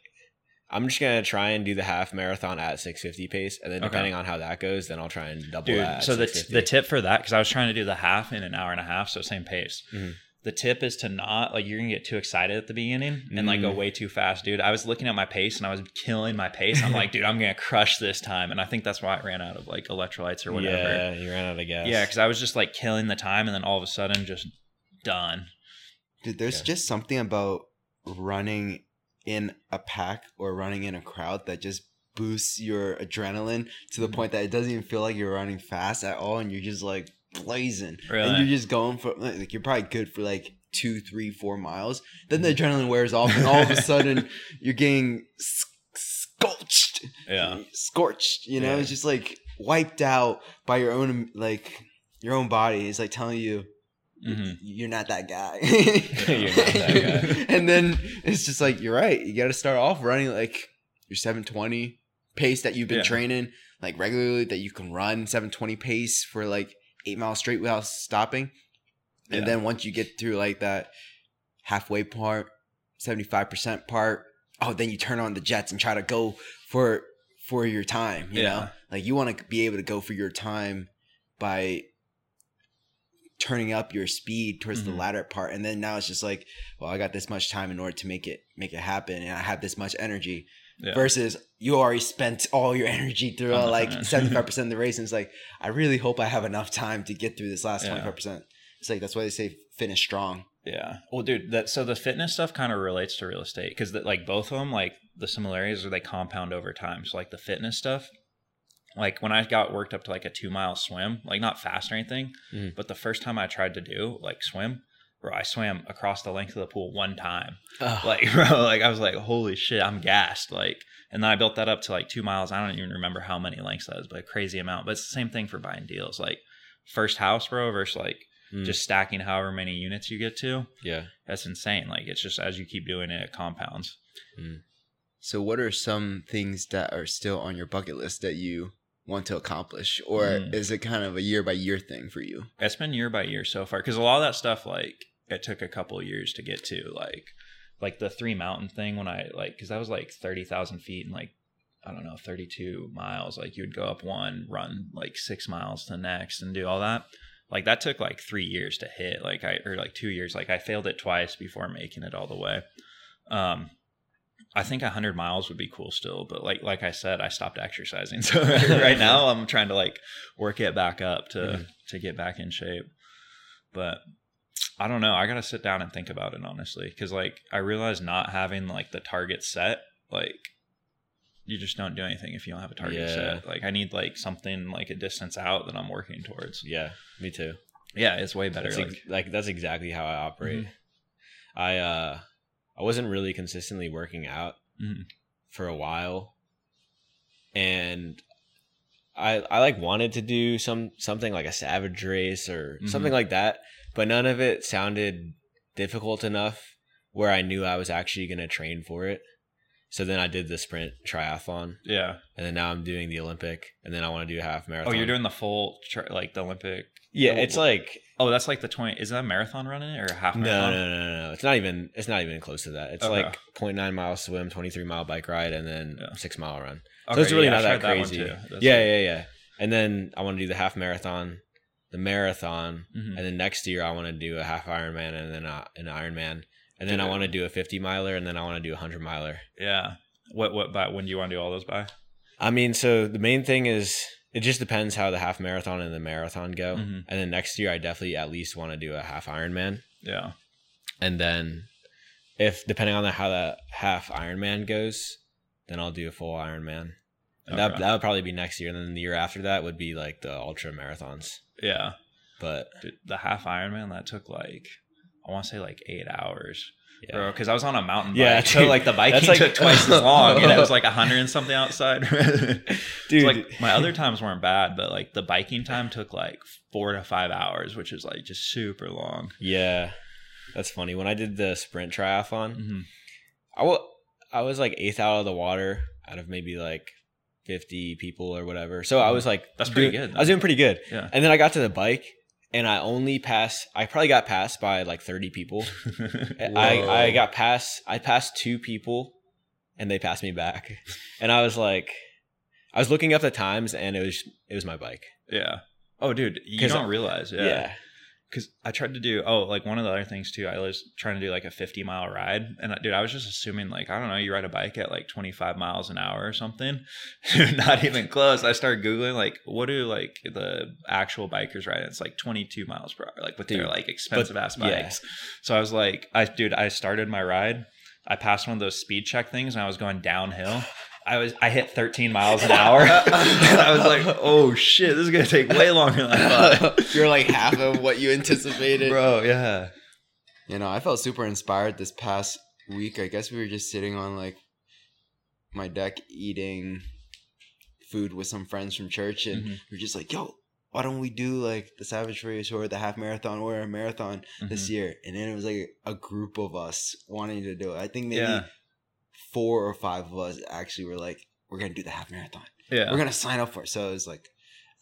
I'm just gonna try and do the half marathon at 650 pace, and then Okay. depending on how that goes, then I'll try and double Dude, that. at so the, 650. the tip for that, because I was trying to do the half in an hour and a half, so same pace. Mhm. The tip is to not like you're gonna get too excited at the beginning and like go Mm. way too fast, dude. I was looking at my pace and I was killing my pace. I'm like, [LAUGHS] dude, I'm gonna crush this time, and I think that's why I ran out of like electrolytes or whatever. Yeah, you ran out of gas. Yeah, because I was just like killing the time, and then all of a sudden, just done. Dude, there's Yeah. just something about running in a pack or running in a crowd that just boosts your adrenaline to the Mhm. point that it doesn't even feel like you're running fast at all, and you're just like blazing, Really? and you're just going for like you're probably good for like two, three, four miles. Then the adrenaline wears off, and all of a [LAUGHS] sudden you're getting scorched. Yeah. scorched. You know, Yeah. it's just like wiped out by your own like your own body is like telling you Mhm. you're not that guy. [LAUGHS] You're not that guy. [LAUGHS] and then it's just like you're right. You got to start off running like your 720 pace that you've been Yeah. training like regularly that you can run 720 pace for like eight miles straight without stopping. And Yeah. then once you get through like that halfway part, 75% part, oh, then you turn on the jets and try to go for for your time, you know? Yeah. Like you want to be able to go for your time by turning up your speed towards the Mhm. latter part and then now it's just like well i got this much time in order to make it make it happen and i have this much energy Yeah. versus you already spent all your [LAUGHS] energy through the like [LAUGHS] 75% of the race and it's like i really hope i have enough time to get through this last Yeah. 25% it's like that's why they say finish strong Yeah. Well, dude, that so the fitness stuff kind of relates to real estate because like both of them, like the similarities are they compound over time. So like the fitness stuff, like when I got worked up to like a two mile swim, like not fast or anything, Mhm. but the first time I tried to do like swim, bro, I swam across the length of the pool one time. Oh, Like, [LAUGHS] bro, like I was like, holy shit, I'm gassed. Like, and then I built that up to like two miles. I don't even remember how many lengths that is, but a crazy amount. But it's the same thing for buying deals. Like first house, bro, versus like Mm. just stacking however many units you get to yeah. that's insane. Like it's just as you keep doing it, it compounds. so what are some things that are still on your bucket list that you want to accomplish or Mm. is it kind of a year by year thing for you It's been year by year so far because a lot of that stuff like it took a couple of years to get to. Like like the three mountain thing when I like because that was like thirty thousand feet and like I don't know thirty two miles. Like you would go up one, run like six miles to the next, and do all that. Like that took like three years to hit. Like I or like two years. Like I failed it twice before making it all the way. Um, I think hundred miles would be cool still, but like like I said, I stopped exercising. [LAUGHS] So [LAUGHS] right now I'm trying to like work it back up to Mhm. to get back in shape. But I don't know. I gotta sit down and think about it honestly, because like I realize not having like the target set, like you just don't do anything if you don't have a target Yeah. set. Like I need like something like a distance out that I'm working towards. Yeah. Me too. Yeah, it's way better. That's Like, ex- like that's exactly how I operate. Mhm. I uh I wasn't really consistently working out Mhm. for a while, and I I like wanted to do some something like a Savage Race or Mhm. something like that, but none of it sounded difficult enough where I knew I was actually going to train for it. So then I did the sprint triathlon, yeah. and then now I'm doing the Olympic, and then I want to do a half marathon. Oh, you're doing the full tr- like the Olympic. yeah. It's like Oh, that's like the twenty. Is that a marathon running or a half No, marathon? no, no, no, no. It's not even. It's not even close to that. It's Okay. like 0.9 mile swim, 23 mile bike ride, and then Yeah. six mile run. Okay, so it's really yeah, not that crazy. too. That's yeah, like- yeah, yeah. And then I want to do the half marathon, the marathon, Mhm. and then next year I want to do a half Ironman and then a, an Ironman, and then I want to do a 50 miler, and then I want to do a 100 miler. Yeah. What what by when do you want to do all those by? I mean, so the main thing is it just depends how the half marathon and the marathon go, Mhm. and then next year I definitely at least want to do a half Ironman. Yeah. and then if depending on the, how that half Ironman goes, then I'll do a full Ironman. And that that would probably be next year, and then the year after that would be like the ultra marathons. Yeah. But Dude, the half Ironman that took like I want to say like eight hours, bro. Because I was on a mountain bike, Yeah, so like the biking like- took twice as long, and it was like a hundred and something outside. [LAUGHS] Dude, like my other times weren't bad, but like the biking time took like four to five hours, which is like just super long. yeah, that's funny. When I did the sprint triathlon, hmm I wa- I was like eighth out of the water out of maybe like fifty people or whatever. So I was like, Mm-hmm. That's pretty doing- good, I was doing pretty good. Yeah. And then I got to the bike, and I only passed. I probably got passed by like thirty people. [LAUGHS] I, I got past I passed two people and they passed me back. [LAUGHS] And I was like I was looking up the times and it was it was my bike. yeah. Oh, dude, you don't realize, Yeah. yeah. Because I tried to do oh like one of the other things too. I was trying to do like a fifty mile ride, and I- dude, I was just assuming like I don't know, you ride a bike at like twenty five miles an hour or something. [LAUGHS] Not even close. I started googling like what do like the actual bikers ride? It's like twenty two miles per hour, like with their Dude, like expensive ass yeah. bikes. So I was like, I dude, I started my ride. I passed one of those speed check things, and I was going downhill. I was I hit 13 miles an hour. [LAUGHS] and I was like, oh shit, this is gonna take way longer than I thought. [LAUGHS] You're like half of what you anticipated. Bro, yeah. You know, I felt super inspired this past week. I guess we were just sitting on like my deck eating food with some friends from church, and Mhm. we are just like, "Yo, why don't we do like the Savage Race or the half marathon or a marathon this Mhm. year? And then it was like a group of us wanting to do it. I think maybe Yeah. Four or five of us actually were like, we're gonna do the half marathon. Yeah. We're gonna sign up for it. So it was like,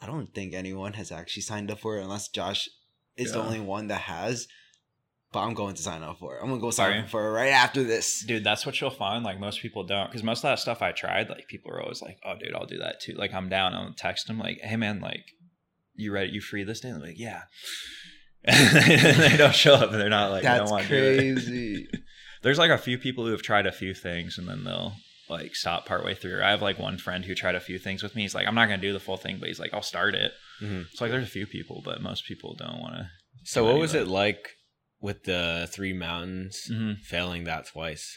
I don't think anyone has actually signed up for it unless Josh is the only one that has. But I'm going to sign up for it. I'm gonna go sign up for it right after this. Dude, that's what you'll find. Like most people don't, because most of that stuff I tried, like people are always like, "Oh, dude, I'll do that too." Like I'm down. I'll text them like, "Hey, man, like, you ready? You free this day?" And they're like, "Yeah." And [LAUGHS] they don't show up. and They're not like, That's don't want to do it. crazy. [LAUGHS] There's like a few people who have tried a few things and then they'll like stop partway through. I have like one friend who tried a few things with me. He's like, I'm not gonna do the full thing, but he's like, I'll start it. Mhm. It's like there's a few people, but most people don't want to. So what was it like with the three mountains Mm-hmm. failing that twice?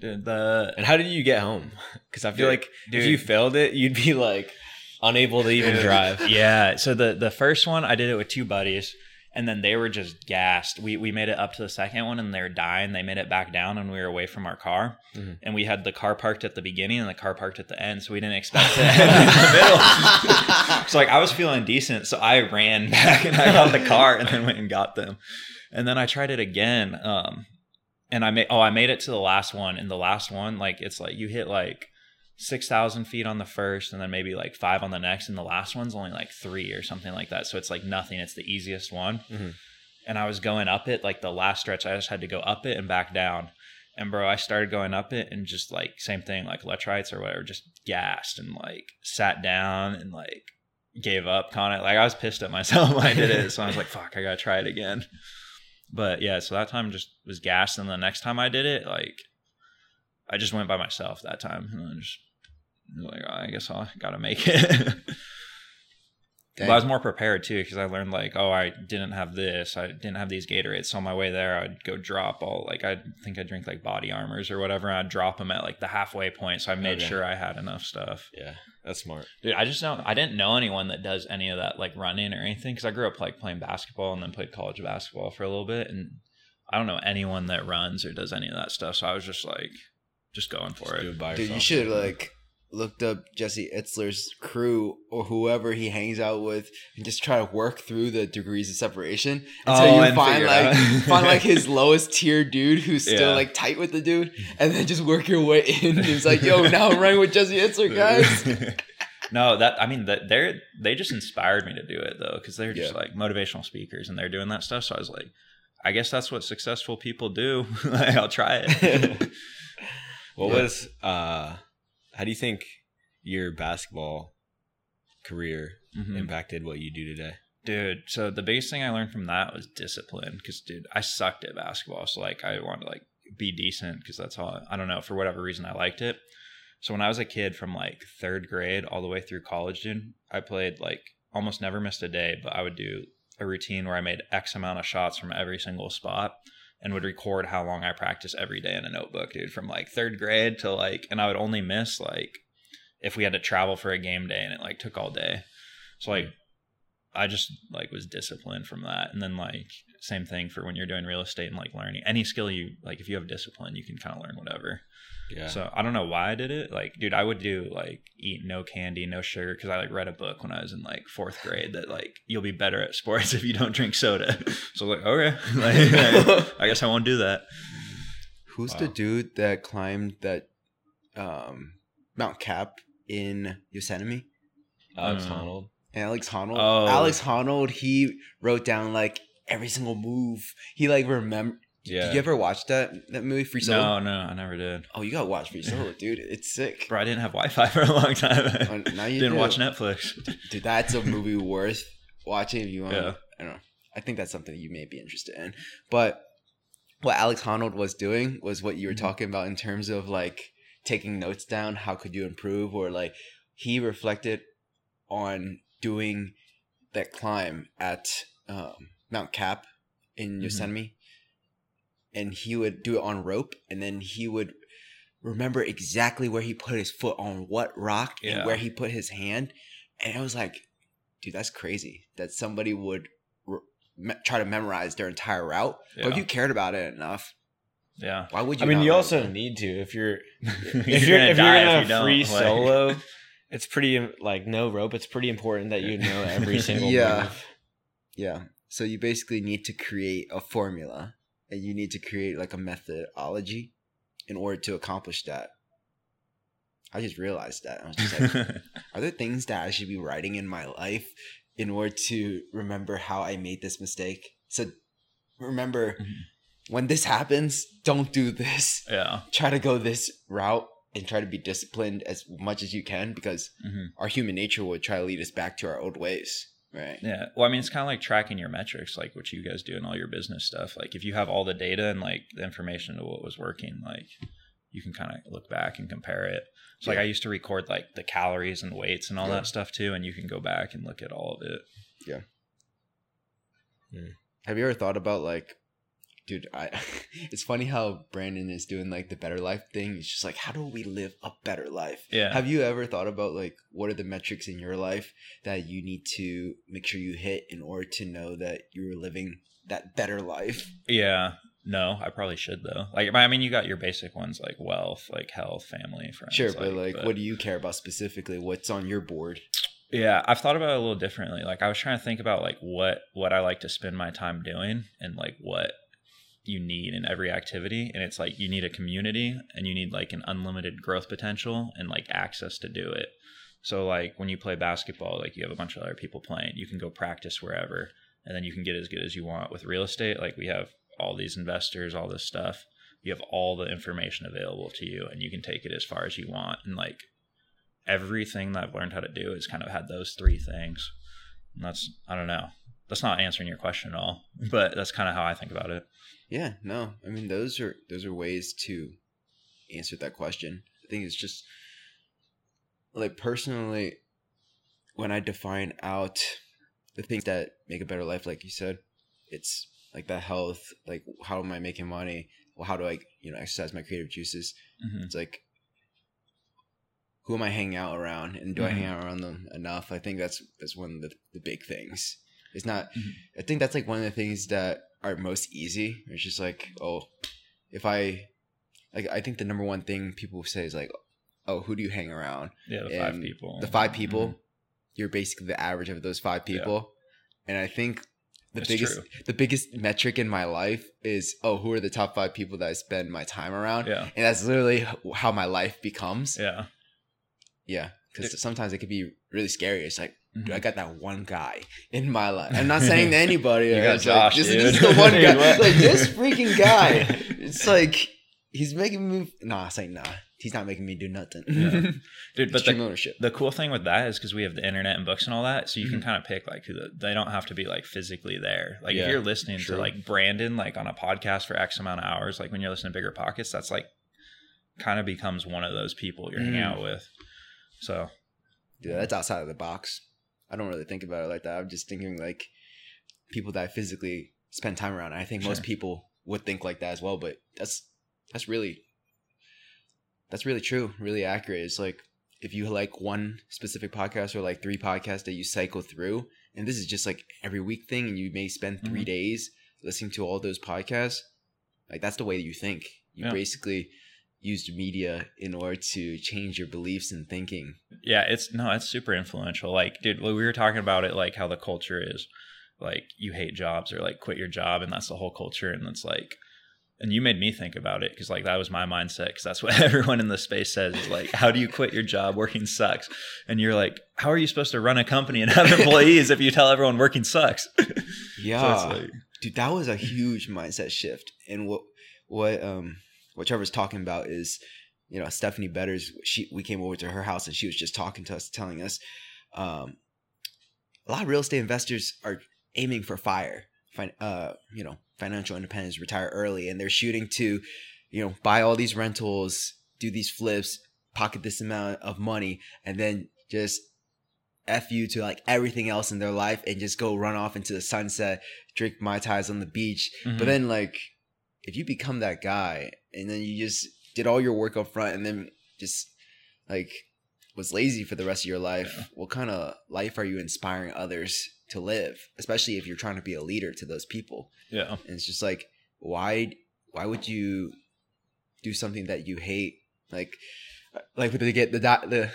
Dude, the And how did you get home? Because I feel Dude, like if you failed it, you'd be like unable to even Dude. drive. yeah. So the the first one I did it with two buddies, and then they were just gassed. We we made it up to the second one, and they're dying. They made it back down, and we were away from our car, Mhm. and we had the car parked at the beginning and the car parked at the end, so we didn't [LAUGHS] expect it in the middle. so like I was feeling decent, so I ran [LAUGHS] back and I got the car, and then went and got them, and then I tried it again. Um, and I made oh I made it to the last one, and the last one like it's like you hit like six thousand feet on the first, and then maybe like five on the next, and the last one's only like three or something like that. So it's like nothing. It's the easiest one. Mhm. And I was going up it like the last stretch. I just had to go up it and back down. And bro, I started going up it and just like same thing, like electrolytes or whatever, just gassed and like sat down and like gave up on it. Like I was pissed at myself [LAUGHS] when I did it. So I was like, fuck, I gotta try it again. But yeah, so that time just was gassed. And the next time I did it, like I just went by myself that time. And just like "Oh, I guess I gotta make it. [LAUGHS] But I was more prepared too because I learned like, oh, I didn't have this, I didn't have these Gatorades. So on my way there, I'd go drop all like I think I drink like BodyArmors or whatever. And I'd drop them at like the halfway point, so I made Okay. sure I had enough stuff. Yeah, that's smart. Dude, I just don't. I didn't know anyone that does any of that like running or anything because I grew up like playing basketball and then played college basketball for a little bit, and I don't know anyone that runs or does any of that stuff. So I was just like, just going for Just do it. it by Dude, you should have like looked up Jesse Itzler's crew or whoever he hangs out with and just try to work through the degrees of separation until Oh, you and find like find like [LAUGHS] his lowest tier dude who's still Yeah. like tight with the dude and then just work your way in. It's like, yo, now I'm running with Jesse Itzler, guys. [LAUGHS] no, that I mean that they're they just inspired me to do it though because they're just Yeah. like motivational speakers and they're doing that stuff. So I was like, I guess that's what successful people do. [LAUGHS] like, I'll try it. What Yeah. was uh how do you think your basketball career Mhm. impacted what you do today? dude so the biggest thing i learned from that was discipline because dude i sucked at basketball so like i wanted to like be decent because that's all i don't know for whatever reason i liked it so when i was a kid from like third grade all the way through college dude i played like almost never missed a day but i would do a routine where i made x amount of shots from every single spot and would record how long i practice every day in a notebook dude from like third grade to like and i would only miss like if we had to travel for a game day and it like took all day so like I just like was disciplined from that. And then like same thing for when you're doing real estate and like learning any skill you like if you have discipline, you can kind of learn whatever. Yeah. So I don't know why I did it. Like, dude, I would do like eat no candy, no sugar because I like read a book when I was in like fourth grade that like you'll be better at sports [LAUGHS] if you don't drink soda. [LAUGHS] So I was like, okay, [LAUGHS] like, I guess I won't do that. Who's Wow. the dude that climbed that um, Mount Cap in Yosemite? Alex Mm. Honnold. Alex Honnold. Oh. Alex Honnold. He wrote down like every single move. He like remember. Yeah. Did you ever watch that that movie Free Solo? No, no, I never did. Oh, you gotta watch Free Solo, dude. It's sick. Bro, I didn't have Wi-Fi [LAUGHS] for a long time. Oh, now you [LAUGHS] didn't do. watch Netflix. Dude, that's a movie worth watching if you want. Yeah. I don't know. I think that's something you may be interested in. But what Alex Honnold was doing was what you were Mhm. talking about in terms of like taking notes down. How could you improve? Or like he reflected on doing that climb at um, Mount Cap in Mhm. Yosemite, and he would do it on rope, and then he would remember exactly where he put his foot on what rock Yeah. and where he put his hand, and I was like, dude, that's crazy that somebody would re- try to memorize their entire route. But if you cared about it enough, Yeah. why would you? I mean, you also it? need to if you're if [LAUGHS] if you're, if you're die gonna if you don't, free like- solo, [LAUGHS] it's pretty like no rope. It's pretty important that you know every [LAUGHS] single Yeah. move. Yeah. So you basically need to create a formula and you need to create like a methodology in order to accomplish that. I just realized that. I was just like, [LAUGHS] are there things that I should be writing in my life in order to remember how I made this mistake? So remember Mhm. when this happens, don't do this. yeah. Try to go this route and try to be disciplined as much as you can because hmm our human nature will try to lead us back to our old ways. Right. Yeah. Well, I mean, it's kind of like tracking your metrics, like what you guys do in all your business stuff. Like, if you have all the data and like the information to what was working, like you can kind of look back and compare it. So, like, I used to record like the calories and weights and all Yeah. that stuff too, and you can go back and look at all of it. Yeah. Hmm. Have you ever thought about like, dude? I [LAUGHS] it's funny how Brandon is doing like the better life thing. It's just like, how do we live a better life? Yeah. Have you ever thought about like what are the metrics in your life that you need to make sure you hit in order to know that you're living that better life? Yeah. No, I probably should though. Like, I mean, you got your basic ones like wealth, like health, family, friends. Sure, but like, what do you care about specifically? What's on your board? Yeah, I've thought about it a little differently. Like I was trying to think about like what what I like to spend my time doing and like what you need in every activity and it's like you need a community and you need like an unlimited growth potential and like access to do it. So like when you play basketball, like you have a bunch of other people playing, you can go practice wherever and then you can get as good as you want with real estate. Like we have all these investors, all this stuff. You have all the information available to you and you can take it as far as you want and like everything that I've learned how to do has kind of had those three things. And that's I don't know. That's not answering your question at all, [LAUGHS] but that's kind of how I think about it. Yeah, no. I mean, those are those are ways to answer that question. I think it's just like personally, when I define out the things that make a better life, like you said, it's like that health. Like, how am I making money? Well, how do I, you know, exercise my creative juices? hmm It's like, who am I hanging out around, and do I Mhm. hang out around them enough? I think that's that's one of the, the big things. It's not. Mhm. I think that's like one of the things that are most easy. It's just like, oh, if I, like, I think the number one thing people say is like, oh, who do you hang around? Yeah, the five people. The five people. Mhm. You're basically the average of those five people, yeah. and I think the biggest true. the biggest metric in my life is oh, who are the top five people that I spend my time around? Yeah, And that's literally how my life becomes. yeah. Yeah, because sometimes it could be really scary. It's like. Dude, I got that one guy in my life. I'm not saying to [LAUGHS] anybody. You got it's like, Josh, this, dude. this is the one [LAUGHS] guy. Like this freaking guy. [LAUGHS] It's like he's making me. Nah, it's like nah. He's not making me do nothing. Yeah. Dude, but the, ownership. the cool thing with that is because we have the internet and books and all that, so you can Mhm. kind of pick like who the, they don't have to be like physically there. Like Yeah, if you're listening true. to like Brandon like on a podcast for X amount of hours, like when you're listening to BiggerPockets, that's like kind of becomes one of those people you're hanging Mm. out with. So yeah, that's outside of the box. I don't really think about it like that. I'm just thinking like people that I physically spend time around. I think most people would think like that as well, but that's that's really that's really true, really accurate. It's like if you like one specific podcast or like three podcasts that you cycle through, and this is just like every week thing, and you may spend 3 Mhm. days listening to all those podcasts, like that's the way that you think. You Yeah. basically used media in order to change your beliefs and thinking. Yeah, it's no, it's super influential. Like, dude, we were talking about it, like how the culture is, like you hate jobs or like quit your job, and that's the whole culture. And it's like, and you made me think about it because like that was my mindset because that's [LAUGHS] what everyone in the space says is like, how do you quit your job? Working sucks. And you're like, how are you supposed to run a company and have employees if you tell everyone working sucks? [LAUGHS] Yeah. so like, dude that was a huge mindset shift and what what um what trevor's talking about is you know stephanie betters she we came over to her house and she was just talking to us telling us um a lot of real estate investors are aiming for FIRE fin- uh you know financial independence retire early and they're shooting to you know buy all these rentals do these flips pocket this amount of money and then just F you to like everything else in their life and just go run off into the sunset drink mai tais on the beach. mhm. But then like if you become that guy and then you just did all your work up front and then just like was lazy for the rest of your life, Yeah. what kind of life are you inspiring others to live? Especially if you're trying to be a leader to those people. yeah, And it's just like why why would you do something that you hate? Like like the get the di- the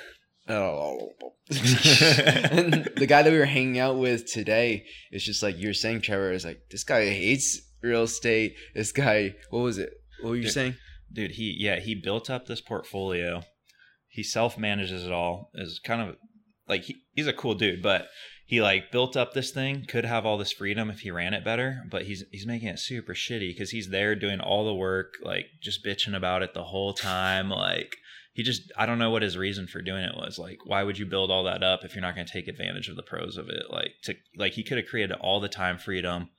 Oh. and [LAUGHS] the guy that we were hanging out with today is just like you were saying, Trevor, is like, this guy hates real estate. This guy, what was it? What were you Yeah. saying? dude he yeah he built up this portfolio he self-manages it all is kind of like he, he's a cool dude but he like built up this thing could have all this freedom if he ran it better but he's he's making it super shitty because he's there doing all the work like just bitching about it the whole time like he just i don't know what his reason for doing it was like why would you build all that up if you're not going to take advantage of the pros of it like to like he could have created all the time freedom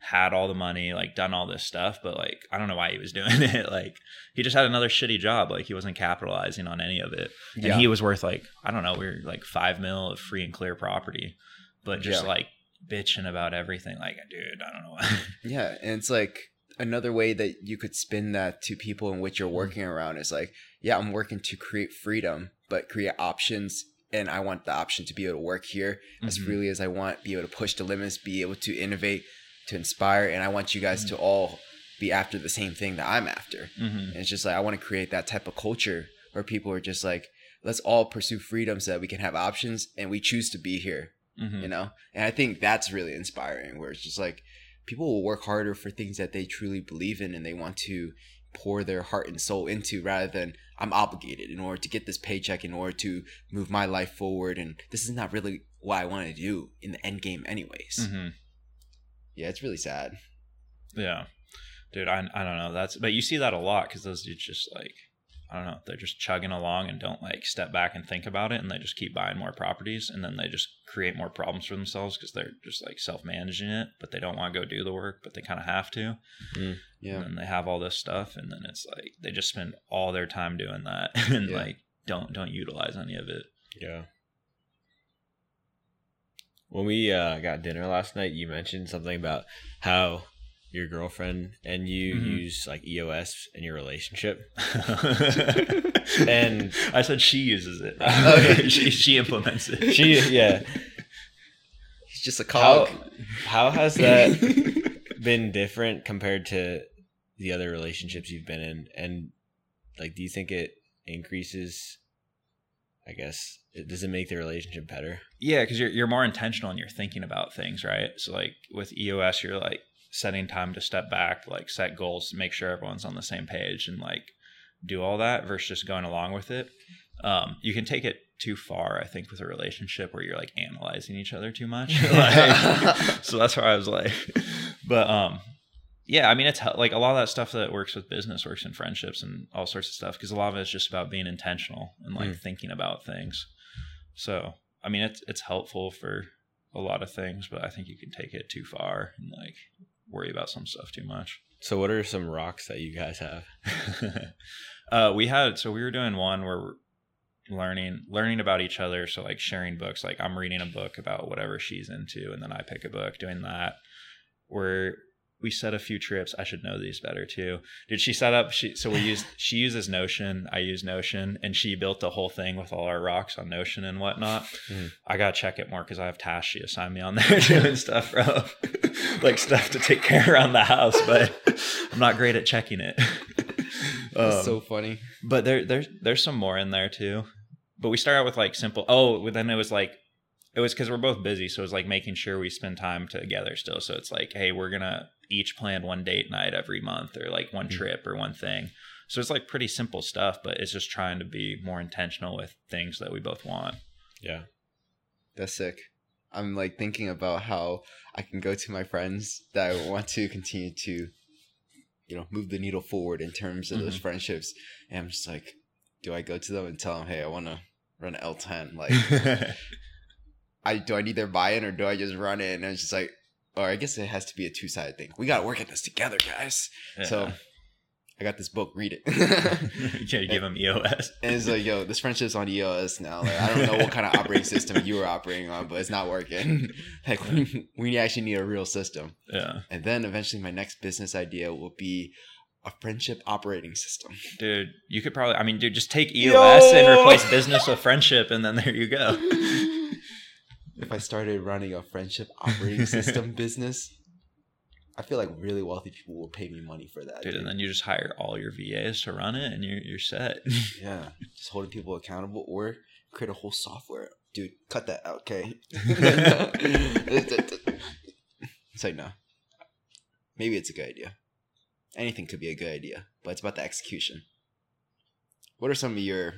had all the money, like done all this stuff, but like I don't know why he was [LAUGHS] doing it. Like he just had another shitty job. Like he wasn't capitalizing on any of it. And Yeah. he was worth like, I don't know, we are like five mil of free and clear property. But just Yeah. like bitching about everything. Like, dude, I don't know why. [LAUGHS] Yeah, and it's like another way that you could spin that to people in which you're Mm. working around is like, yeah, I'm working to create freedom, but create options. And I want the option to be able to work here as Mhm. freely as I want, be able to push the limits, be able to innovate, to inspire. And I want you guys Mm. to all be after the same thing that I'm after. Mhm. And it's just like, I want to create that type of culture where people are just like, let's all pursue freedom so that we can have options and we choose to be here Mhm. you know and i think that's really inspiring where it's just like people will work harder for things that they truly believe in and they want to pour their heart and soul into rather than i'm obligated in order to get this paycheck in order to move my life forward and this is not really what i want to do in the end game anyways Mhm. Yeah it's really sad Yeah. Dude, I, I don't know. That's but you see that a lot because those dudes just like I don't know, they're just chugging along and don't like step back and think about it and they just keep buying more properties and then they just create more problems for themselves because they're just like self managing it, but they don't want to go do the work, but they kind of have to. Mm, yeah And then they have all this stuff and then it's like they just spend all their time doing that [LAUGHS] and Yeah. like don't don't utilize any of it. Yeah. When we uh, got dinner last night, you mentioned something about how your girlfriend and you Mhm. use like EOS in your relationship. [LAUGHS] and I said she uses it. Okay. [LAUGHS] she she implements it. She, yeah. It's just a How how has that [LAUGHS] been different compared to the other relationships you've been in? And like, do you think it increases? I guess it does it make the relationship better? Yeah, because you're you're more intentional and you're thinking about things, right? So like with EOS, you're like setting time to step back, like set goals to make sure everyone's on the same page and like do all that versus just going along with it. Um, you can take it too far, I think, with a relationship where you're like analyzing each other too much. [LAUGHS] Like, [LAUGHS] so that's why I was like, but um, yeah, I mean, it's like a lot of that stuff that works with business works in friendships and all sorts of stuff because a lot of it's just about being intentional and like Mm. thinking about things. So, I mean, it's it's helpful for a lot of things, but I think you can take it too far and like worry about some stuff too much. So, what are some rocks that you guys have? [LAUGHS] uh, we had so we were doing one where we're learning learning about each other. So like sharing books. Like I'm reading a book about whatever she's into, and then I pick a book. Doing that, where we set a few trips. I should know these better too. Did she set up? She so we used [LAUGHS] she uses Notion. I use Notion, and she built the whole thing with all our rocks on Notion and whatnot. Mhm. I gotta check it more because I have tasks she assigned me on [LAUGHS] there doing stuff, bro. [LAUGHS] like stuff to take care around the house, but I'm not great at checking it. That's Um, so funny but there there's there's some more in there too. But we start out with like simple. Oh, but then it was like it was because we're both busy, so it was like making sure we spend time together still. So it's like, hey, we're gonna each plan one date night every month, or like one Mhm. trip or one thing. So it's like pretty simple stuff, but it's just trying to be more intentional with things that we both want. Yeah. That's sick. I'm like thinking about how I can go to my friends that I want to continue to, you know, move the needle forward in terms of those Mhm. friendships. And I'm just like, do I go to them and tell them, hey, I want to run an L10? Like, [LAUGHS] I do I need their buy-in or do I just run it? And it's just like, or I guess it has to be a two-sided thing. We got to work at this together, guys. So I got this book, read it. yeah, [LAUGHS] you give him EOS. And it's like, yo, this friendship's on EOS now. Like, I don't know what kind of operating [LAUGHS] system you were operating on, but it's not working. [LAUGHS] like, we, we actually need a real system. Yeah, And then eventually, my next business idea will be a friendship operating system. dude, you could probably. I mean, dude, just take EOS and replace business with friendship, and then there you go. If I started running a friendship operating system [LAUGHS] business, I feel like really wealthy people will pay me money for that. dude. And then you just hire all your VAs to run it, and you're you're set. [LAUGHS] yeah, just holding people accountable. Or create a whole software, dude. Cut that out, okay? [LAUGHS] it's like no. Maybe it's a good idea. Anything could be a good idea, but it's about the execution. What are some of your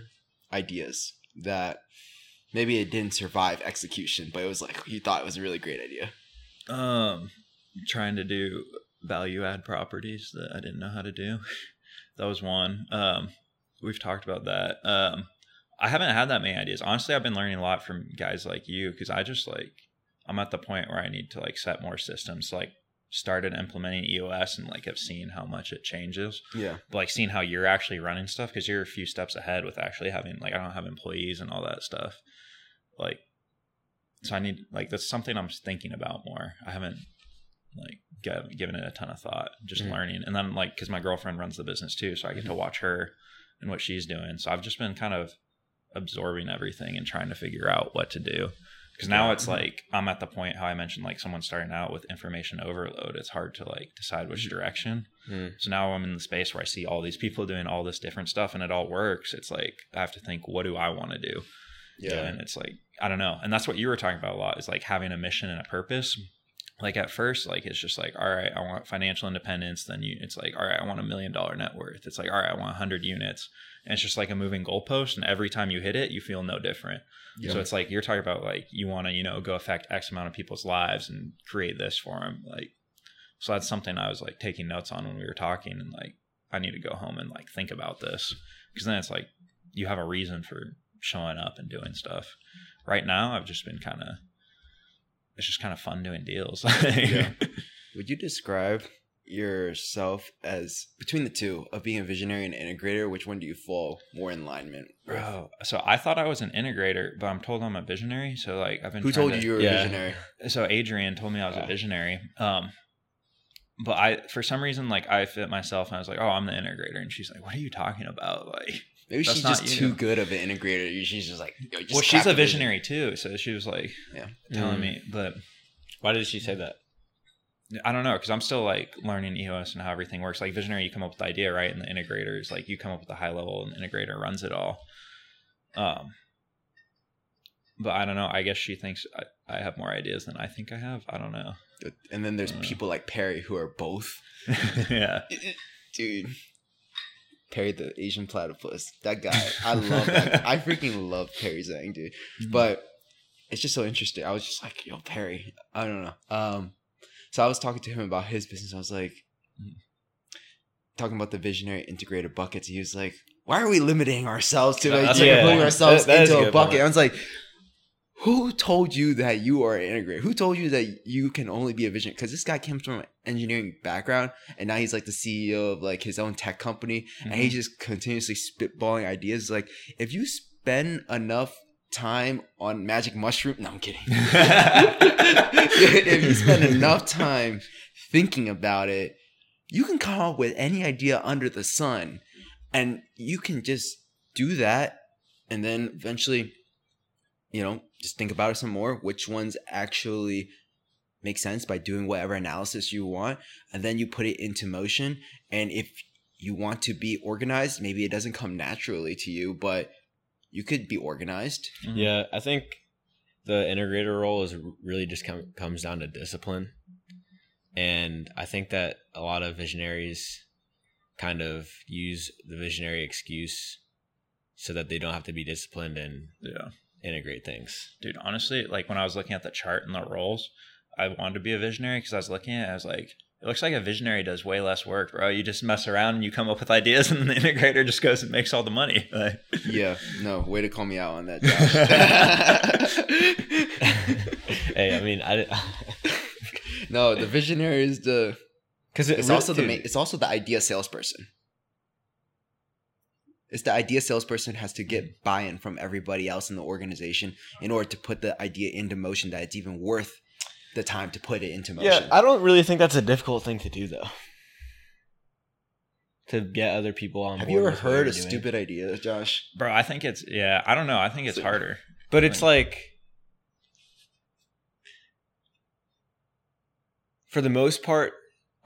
ideas that maybe it didn't survive execution, but it was like you thought it was a really great idea? Um, trying to do value add properties that I didn't know how to do. [LAUGHS] that was one. Um, we've talked about that. Um, I haven't had that many ideas. Honestly, I've been learning a lot from guys like you because I just like I'm at the point where I need to like set more systems. Like started implementing EOS and like have seen how much it changes. Yeah. But like seeing how you're actually running stuff because you're a few steps ahead with actually having like I don't have employees and all that stuff. Like so I need like that's something I'm thinking about more. I haven't like g- given it a ton of thought, just Mhm. learning. And then like because my girlfriend runs the business too, so I get to watch her and what she's doing. So I've just been kind of absorbing everything and trying to figure out what to do. Because now Yeah. it's like I'm at the point how I mentioned like someone starting out with information overload. It's hard to like decide which direction. Mm. So now I'm in the space where I see all these people doing all this different stuff and it all works. It's like I have to think, what do I want to do? Yeah. And it's like, I don't know. And that's what you were talking about a lot is like having a mission and a purpose. Like at first, like it's just like, all right, I want financial independence. Then you, it's like, all right, I want a million dollar net worth. It's like, all right, I want 100 units. And it's just like a moving goalpost. And every time you hit it, you feel no different. Yeah. So it's like you're talking about like you want to, you know, go affect X amount of people's lives and create this for them. Like, so that's something I was like taking notes on when we were talking, and like I need to go home and like think about this because then it's like you have a reason for showing up and doing stuff. Right now, I've just been kind of it's just kind of fun doing deals. Yeah. [LAUGHS] Would you describe yourself as between the two of being a visionary and integrator? Which one do you fall more in alignment with? Bro, so I thought I was an integrator, but I'm told I'm a visionary. So like I've been Who told you to- you were a visionary? so Adrian told me I was Wow. a visionary. Um, but I, for some reason, like I fit myself, and I was like, "Oh, I'm the integrator," and she's like, "What are you talking about?" Like, Maybe That's she's just you. too good of an integrator. She's just like, Yo, just well, she's a the vision. visionary too, so she was like, Yeah. telling Mm. me, but Why did she say that? I don't know because I'm still like learning EOS and how everything works. Like visionary, you come up with the idea, right? And the integrator is like you come up with the high level, and the integrator runs it all. Um, but I don't know. I guess she thinks I, I have more ideas than I think I have. I don't know. And then there's Uh. people like Perry who are both. [LAUGHS] yeah, [LAUGHS] Dude. Perry the Asian platypus. That guy. [LAUGHS] I love that. I freaking love Perry Zhang, dude. But it's just so interesting. I was just like, yo, Perry. I don't know. Um, so I was talking to him about his business. I was like, Mhm. talking about the visionary integrated buckets. He was like, why are we limiting ourselves to like, That's like, a putting ourselves That- that into a a, bucket? point. I was like, who told you that you are an integrator? Who told you that you can only be a vision? Because this guy comes from an engineering background, and now he's like the CEO of like his own tech company, and Mm-hmm. he's just continuously spitballing ideas. Like, if you spend enough time on magic mushroom, no, I'm kidding. [LAUGHS] [LAUGHS] if you spend enough time thinking about it, you can come up with any idea under the sun, and you can just do that, and then eventually, you know, just think about it some more. Which ones actually make sense by doing whatever analysis you want, and then you put it into motion. And if you want to be organized, maybe it doesn't come naturally to you, but you could be organized. Mhm. Yeah, I think the integrator role is really just com- comes down to discipline, and I think that a lot of visionaries kind of use the visionary excuse so that they don't have to be disciplined and yeah. Integrate things. dude honestly like when i was looking at the chart and the roles i wanted to be a visionary because i was looking at it i was like it looks like a visionary does way less work bro you just mess around and you come up with ideas and the integrator just goes and makes all the money [LAUGHS] like, Yeah, no, way to call me out on that, Josh. [LAUGHS] hey, I mean, I Didn't... [LAUGHS] no, the visionary is the because it's also the main, it's also the idea salesperson. It's the idea salesperson has to get mm. buy-in from everybody else in the organization in order to put the idea into motion that it's even worth the time to put it into motion. Yeah, I don't really think that's a difficult thing to do though. To get other people on. Board. Have board you ever heard a doing. stupid idea, Josh? bro i think it's yeah i don't know i think it's So- harder But it's like for the most part,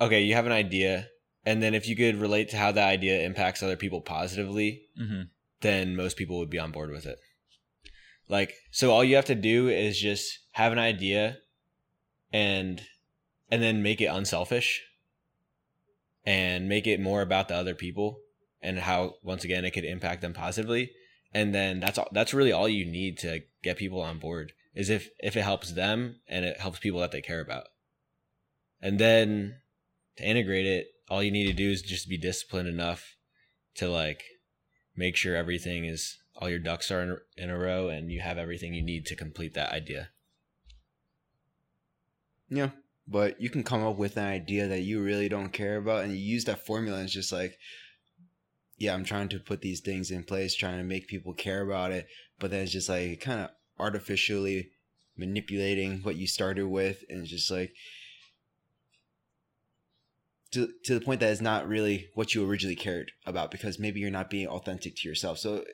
okay, you have an idea, and then if you could relate to how that idea impacts other people positively, hmm then most people would be on board with it. Like, so all you have to do is just have an idea and and then make it unselfish and make it more about the other people and how once again it could impact them positively. And then that's all that's really all you need to get people on board is if if it helps them and it helps people that they care about. And then to integrate it all you need to do is just be disciplined enough to like make sure everything is all your ducks are in, in a row and you have everything you need to complete that idea Yeah. But you can come up with an idea that you really don't care about and you use that formula and it's just like, yeah, I'm trying to put these things in place, trying to make people care about it. But then it's just like kind of artificially manipulating what you started with. And it's just like, to, to the point that it's not really what you originally cared about because maybe you're not being authentic to yourself. So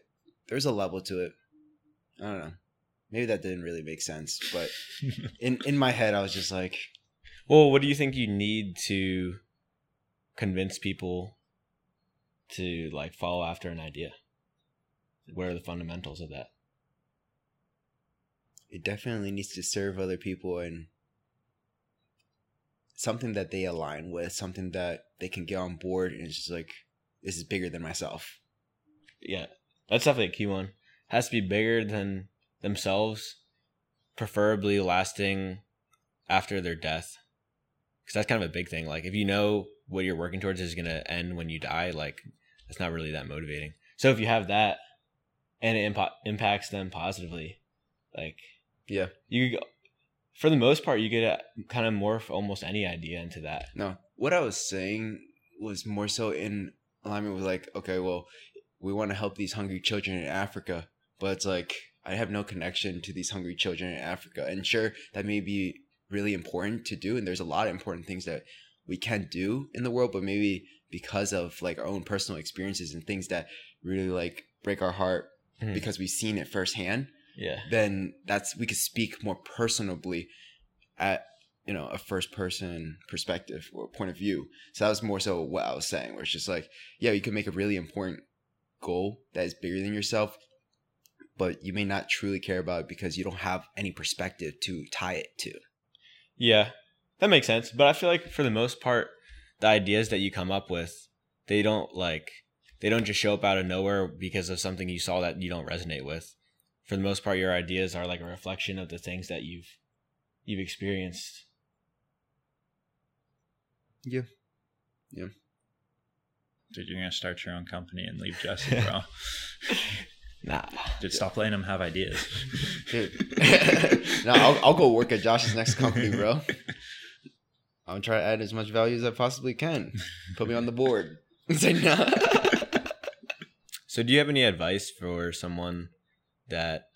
there's a level to it. I don't know. Maybe that didn't really make sense, but [LAUGHS] in in my head, I was just like, well what do you think you need to convince people to like follow after an idea what are the fundamentals of that it definitely needs to serve other people and something that they align with, something that they can get on board, and it's just like this is bigger than myself. yeah that's definitely a key one has to be bigger than themselves preferably lasting after their death because that's kind of a big thing like if you know what you're working towards is going to end when you die like it's not really that motivating so if you have that and it impa- impacts them positively like Yeah. you could go- for the most part you get kind of morph almost any idea into that No, what I was saying was more so in alignment with like, okay, well, we want to help these hungry children in Africa, but it's like I have no connection to these hungry children in Africa. And sure, that may be really important to do, and there's a lot of important things that we can do in the world, but maybe because of like our own personal experiences and things that really like break our heart Mhm. because we've seen it firsthand, yeah then that's we could speak more personably at you know a first person perspective or point of view so that was more so what i was saying where it's just like yeah you can make a really important goal that is bigger than yourself but you may not truly care about it because you don't have any perspective to tie it to Yeah, that makes sense. But I feel like for the most part, the ideas that you come up with, they don't like they don't just show up out of nowhere because of something you saw that you don't resonate with. For the most part, your ideas are like a reflection of the things that you've you've experienced. Yeah yeah dude, you're gonna start your own company and leave Jesse, bro. [LAUGHS] Nah. Dude, stop letting him have ideas. Dude. [LAUGHS] no I'll, I'll go work at josh's next company bro [LAUGHS] i'll try to add as much value as i possibly can put me on the board say no So, do you have any advice for someone that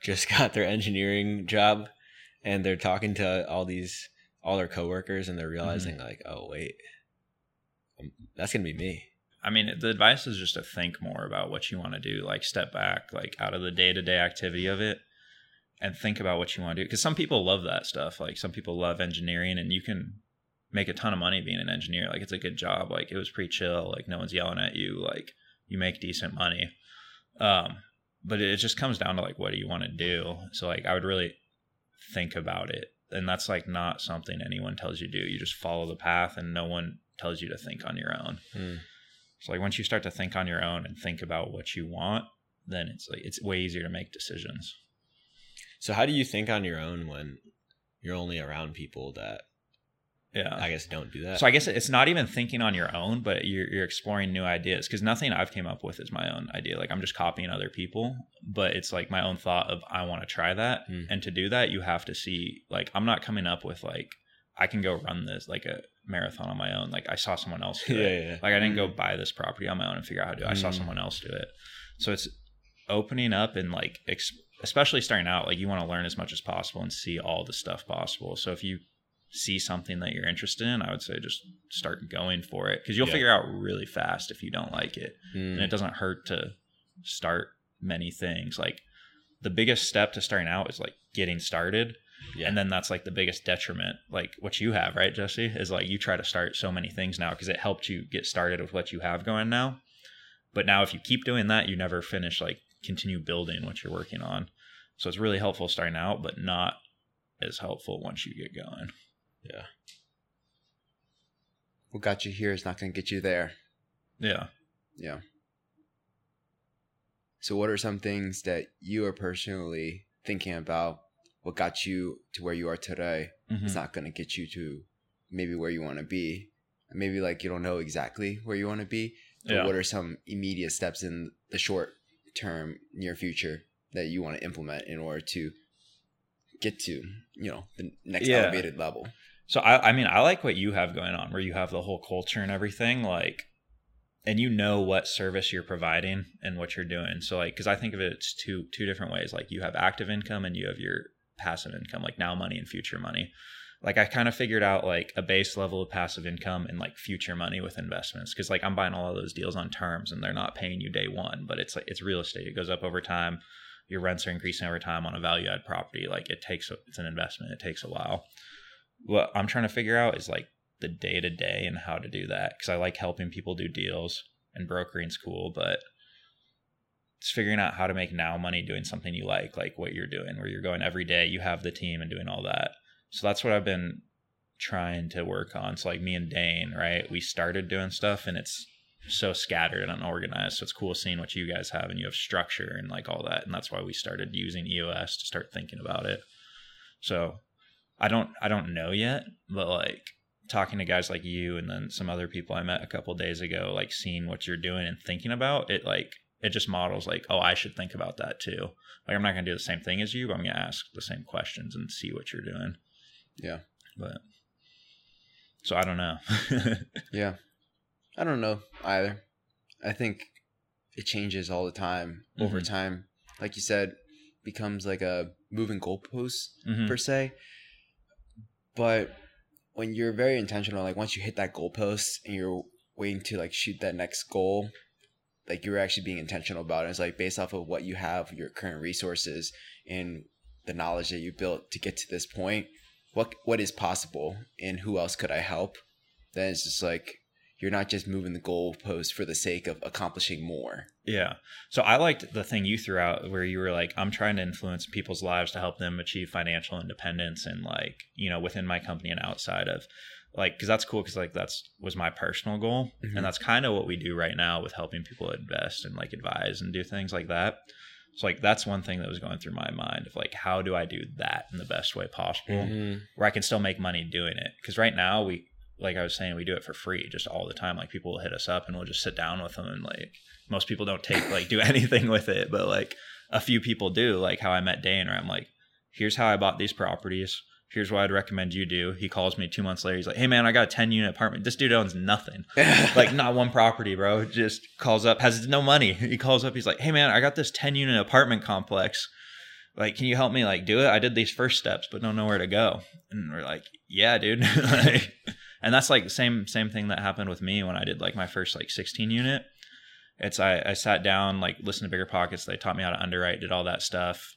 just [LAUGHS] got their engineering job and they're talking to all these all their coworkers and they're realizing like, oh wait, um, that's gonna be me. I mean, the advice is just to think more about what you want to do, like step back, like out of the day to day activity of it, and think about what you want to do. Because some people love that stuff. Like some people love engineering, and you can make a ton of money being an engineer. Like it's a good job. Like it was pretty chill. Like no one's yelling at you. Like you make decent money. Um, but it just comes down to like what do you want to do. So like I would really think about it, and that's like not something anyone tells you to do. You just follow the path, and no one tells you to think on your own. Hmm. So like once you start to think on your own and think about what you want, then it's like it's way easier to make decisions. So how do you think on your own when you're only around people that Yeah. I guess don't do that? So I guess it's not even thinking on your own, but you're, you're exploring new ideas because nothing I've came up with is my own idea. Like I'm just copying other people, but it's like my own thought of I want to try that, Hmm. and to do that you have to see like I'm not coming up with like I can go run this like a marathon on my own. Like I saw someone else do [LAUGHS] yeah, it. yeah. Like I didn't go buy this property on my own and figure out how to do it. I saw Mm. someone else do it. So it's opening up and like ex- especially starting out like you want to learn as much as possible and see all the stuff possible. So if you see something that you're interested in, I would say just start going for it because you'll Yeah. figure out really fast if you don't like it. Hmm. And it doesn't hurt to start many things. Like the biggest step to starting out is like getting started yeah. and then that's like the biggest detriment like what you have right jesse is like you try to start so many things now because it helped you get started with what you have going now but now if you keep doing that you never finish like continue building what you're working on. So it's really helpful starting out, but not as helpful once you get going. Yeah. What got you here is not going to get you there. Yeah. Yeah. So, what are some things that you are personally thinking about? What got you to where you are today? Mhm. It's not going to get you to maybe where you want to be. Maybe like you don't know exactly where you want to be. But Yeah. what are some immediate steps in the short term, near future that you want to implement in order to get to, you know, the next Yeah. elevated level? So I, I mean, I like what you have going on, where you have the whole culture and everything, like, and you know what service you're providing and what you're doing. So like, because I think of it, it's two two different ways. Like you have active income and you have your passive income, like now money and future money. Like I kind of figured out like a base level of passive income and like future money with investments, because like I'm buying all of those deals on terms and they're not paying you day one, but it's like it's real estate. It goes up over time. Your rents are increasing over time on a value add property. Like it takes, a, it's an investment. It takes a while what I'm trying to figure out is like the day to day and how to do that because I like helping people do deals and brokering's cool, but it's figuring out how to make now money doing something you like, like what you're doing, where you're going every day, you have the team and doing all that. So that's what I've been trying to work on. So like me and Dane, right? We started doing stuff and it's so scattered and unorganized. So it's cool seeing what you guys have and you have structure and like all that. And that's why we started using EOS to start thinking about it. So I don't I don't know yet, but like talking to guys like you and then some other people I met a couple days ago, like seeing what you're doing and thinking about it, like it just models like, oh, I should think about that too. Like I'm not gonna do the same thing as you, but I'm gonna ask the same questions and see what you're doing. Yeah. But so I don't know. [LAUGHS] Yeah. I don't know either. I think it changes all the time over Mhm. time. Like you said, becomes like a moving goalpost Mhm. per se. But when you're very intentional, like once you hit that goalpost and you're waiting to like shoot that next goal, like you're actually being intentional about it. It's like based off of what you have, your current resources, and the knowledge that you built to get to this point. What what is possible, and who else could I help? Then it's just like you're not just moving the goalpost for the sake of accomplishing more. Yeah. So I liked the thing you threw out where you were like, I'm trying to influence people's lives to help them achieve financial independence and like, you know, within my company and outside of like, cause that's cool. Cause like that's was my personal goal. Mhm. And that's kind of what we do right now with helping people invest and like advise and do things like that. So like, that's one thing that was going through my mind of like, how do I do that in the best way possible? Mhm. where I can still make money doing it. Because right now we, like I was saying, we do it for free just all the time. Like people will hit us up and we'll just sit down with them and like most people don't take like do [LAUGHS] anything with it, but like a few people do. Like how I met Dane, where I'm like, here's how I bought these properties. Here's what I'd recommend you do. He calls me two months later. He's like, hey man, I got a 10 unit apartment. This dude owns nothing. [LAUGHS] Like not one property, bro. Just calls up, has no money. He calls up. He's like, hey man, I got this 10 unit apartment complex like can you help me like do it i did these first steps but don't know where to go and we're like yeah dude [LAUGHS] like, and that's like the same same thing that happened with me when i did like my first like 16 unit. It's i i sat down like listened to BiggerPockets. They taught me how to underwrite did all that stuff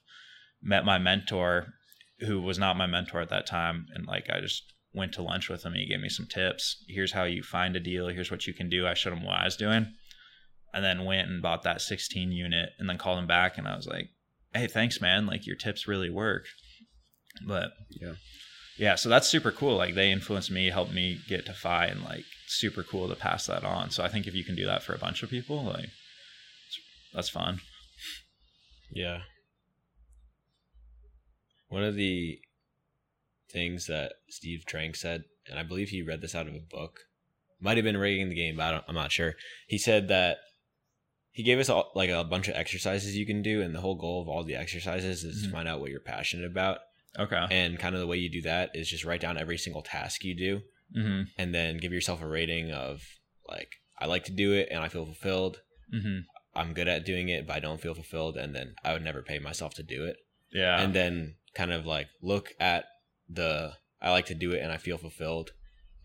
met my mentor who was not my mentor at that time and like i just went to lunch with him. He gave me some tips. Here's how you find a deal. Here's what you can do. I showed him what i was doing and then went and bought that 16 unit and then called him back and i was like hey thanks man. Like your tips really work. But Yeah. Yeah so that's super cool like they influenced me helped me get to fi and like super cool to pass that on so i think if you can do that for a bunch of people like that's fun Yeah. One of the things that Steve Trang said, and I believe he read this out of a book, might have been rigging the game, but I don't, I'm not sure. He said that he gave us all, like a bunch of exercises you can do, and the whole goal of all the exercises is Mhm. to find out what you're passionate about. Okay. And kind of the way you do that is just write down every single task you do, mm-hmm. and then give yourself a rating of like, I like to do it, and I feel fulfilled. mm-hmm. I'm good at doing it, but I don't feel fulfilled, and then I would never pay myself to do it. Yeah. And then kind of like look at the I like to do it and I feel fulfilled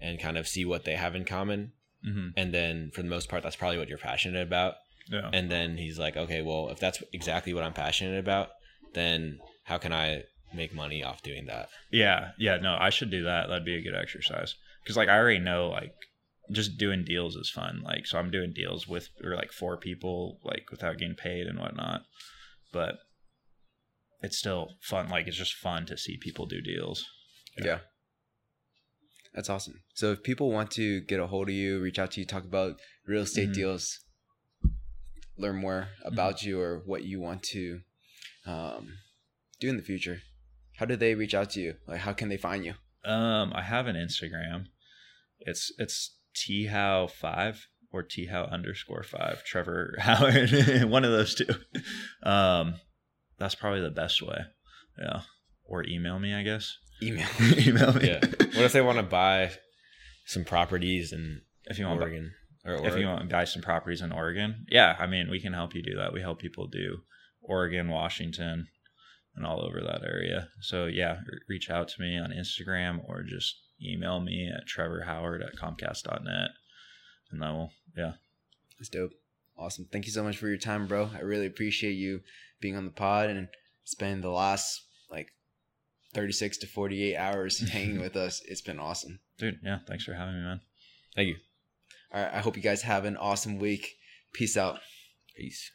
and kind of see what they have in common. Mm-hmm. And then for the most part that's probably what you're passionate about. Yeah. And then he's like okay well if that's exactly what I'm passionate about then how can I make money off doing that Yeah, yeah, no, I should do that. That'd be a good exercise. Because like I already know like just doing deals is fun. Like, so I'm doing deals with or like four people, like without getting paid and whatnot. But it's still fun. Like, it's just fun to see people do deals. Yeah. That's awesome. So if people want to get a hold of you, reach out to you, talk about real estate Mhm. deals, learn more about you or what you want to um, do in the future, how do they reach out to you? Like, how can they find you? Um, I have an Instagram. It's it's t how five or t how underscore five. Trevor [LAUGHS] Howard, [LAUGHS] one of those two. Um, that's probably the best way. Yeah, or email me, I guess. Email. [LAUGHS] email me. Yeah. What if they want to buy some properties in if you want, Oregon or if you want to buy some properties in Oregon, yeah, I mean, we can help you do that. We help people do Oregon, Washington, and all over that area. So yeah, re- reach out to me on Instagram or just email me at trevorhoward at comcast.net. And then we'll, yeah. That's dope. Awesome. Thank you so much for your time, bro. I really appreciate you being on the pod and spending the last like 36 to 48 hours [LAUGHS] hanging with us. It's been awesome. Dude, yeah, thanks for having me, man. Thank you. All right. I hope you guys have an awesome week. Peace out. Peace.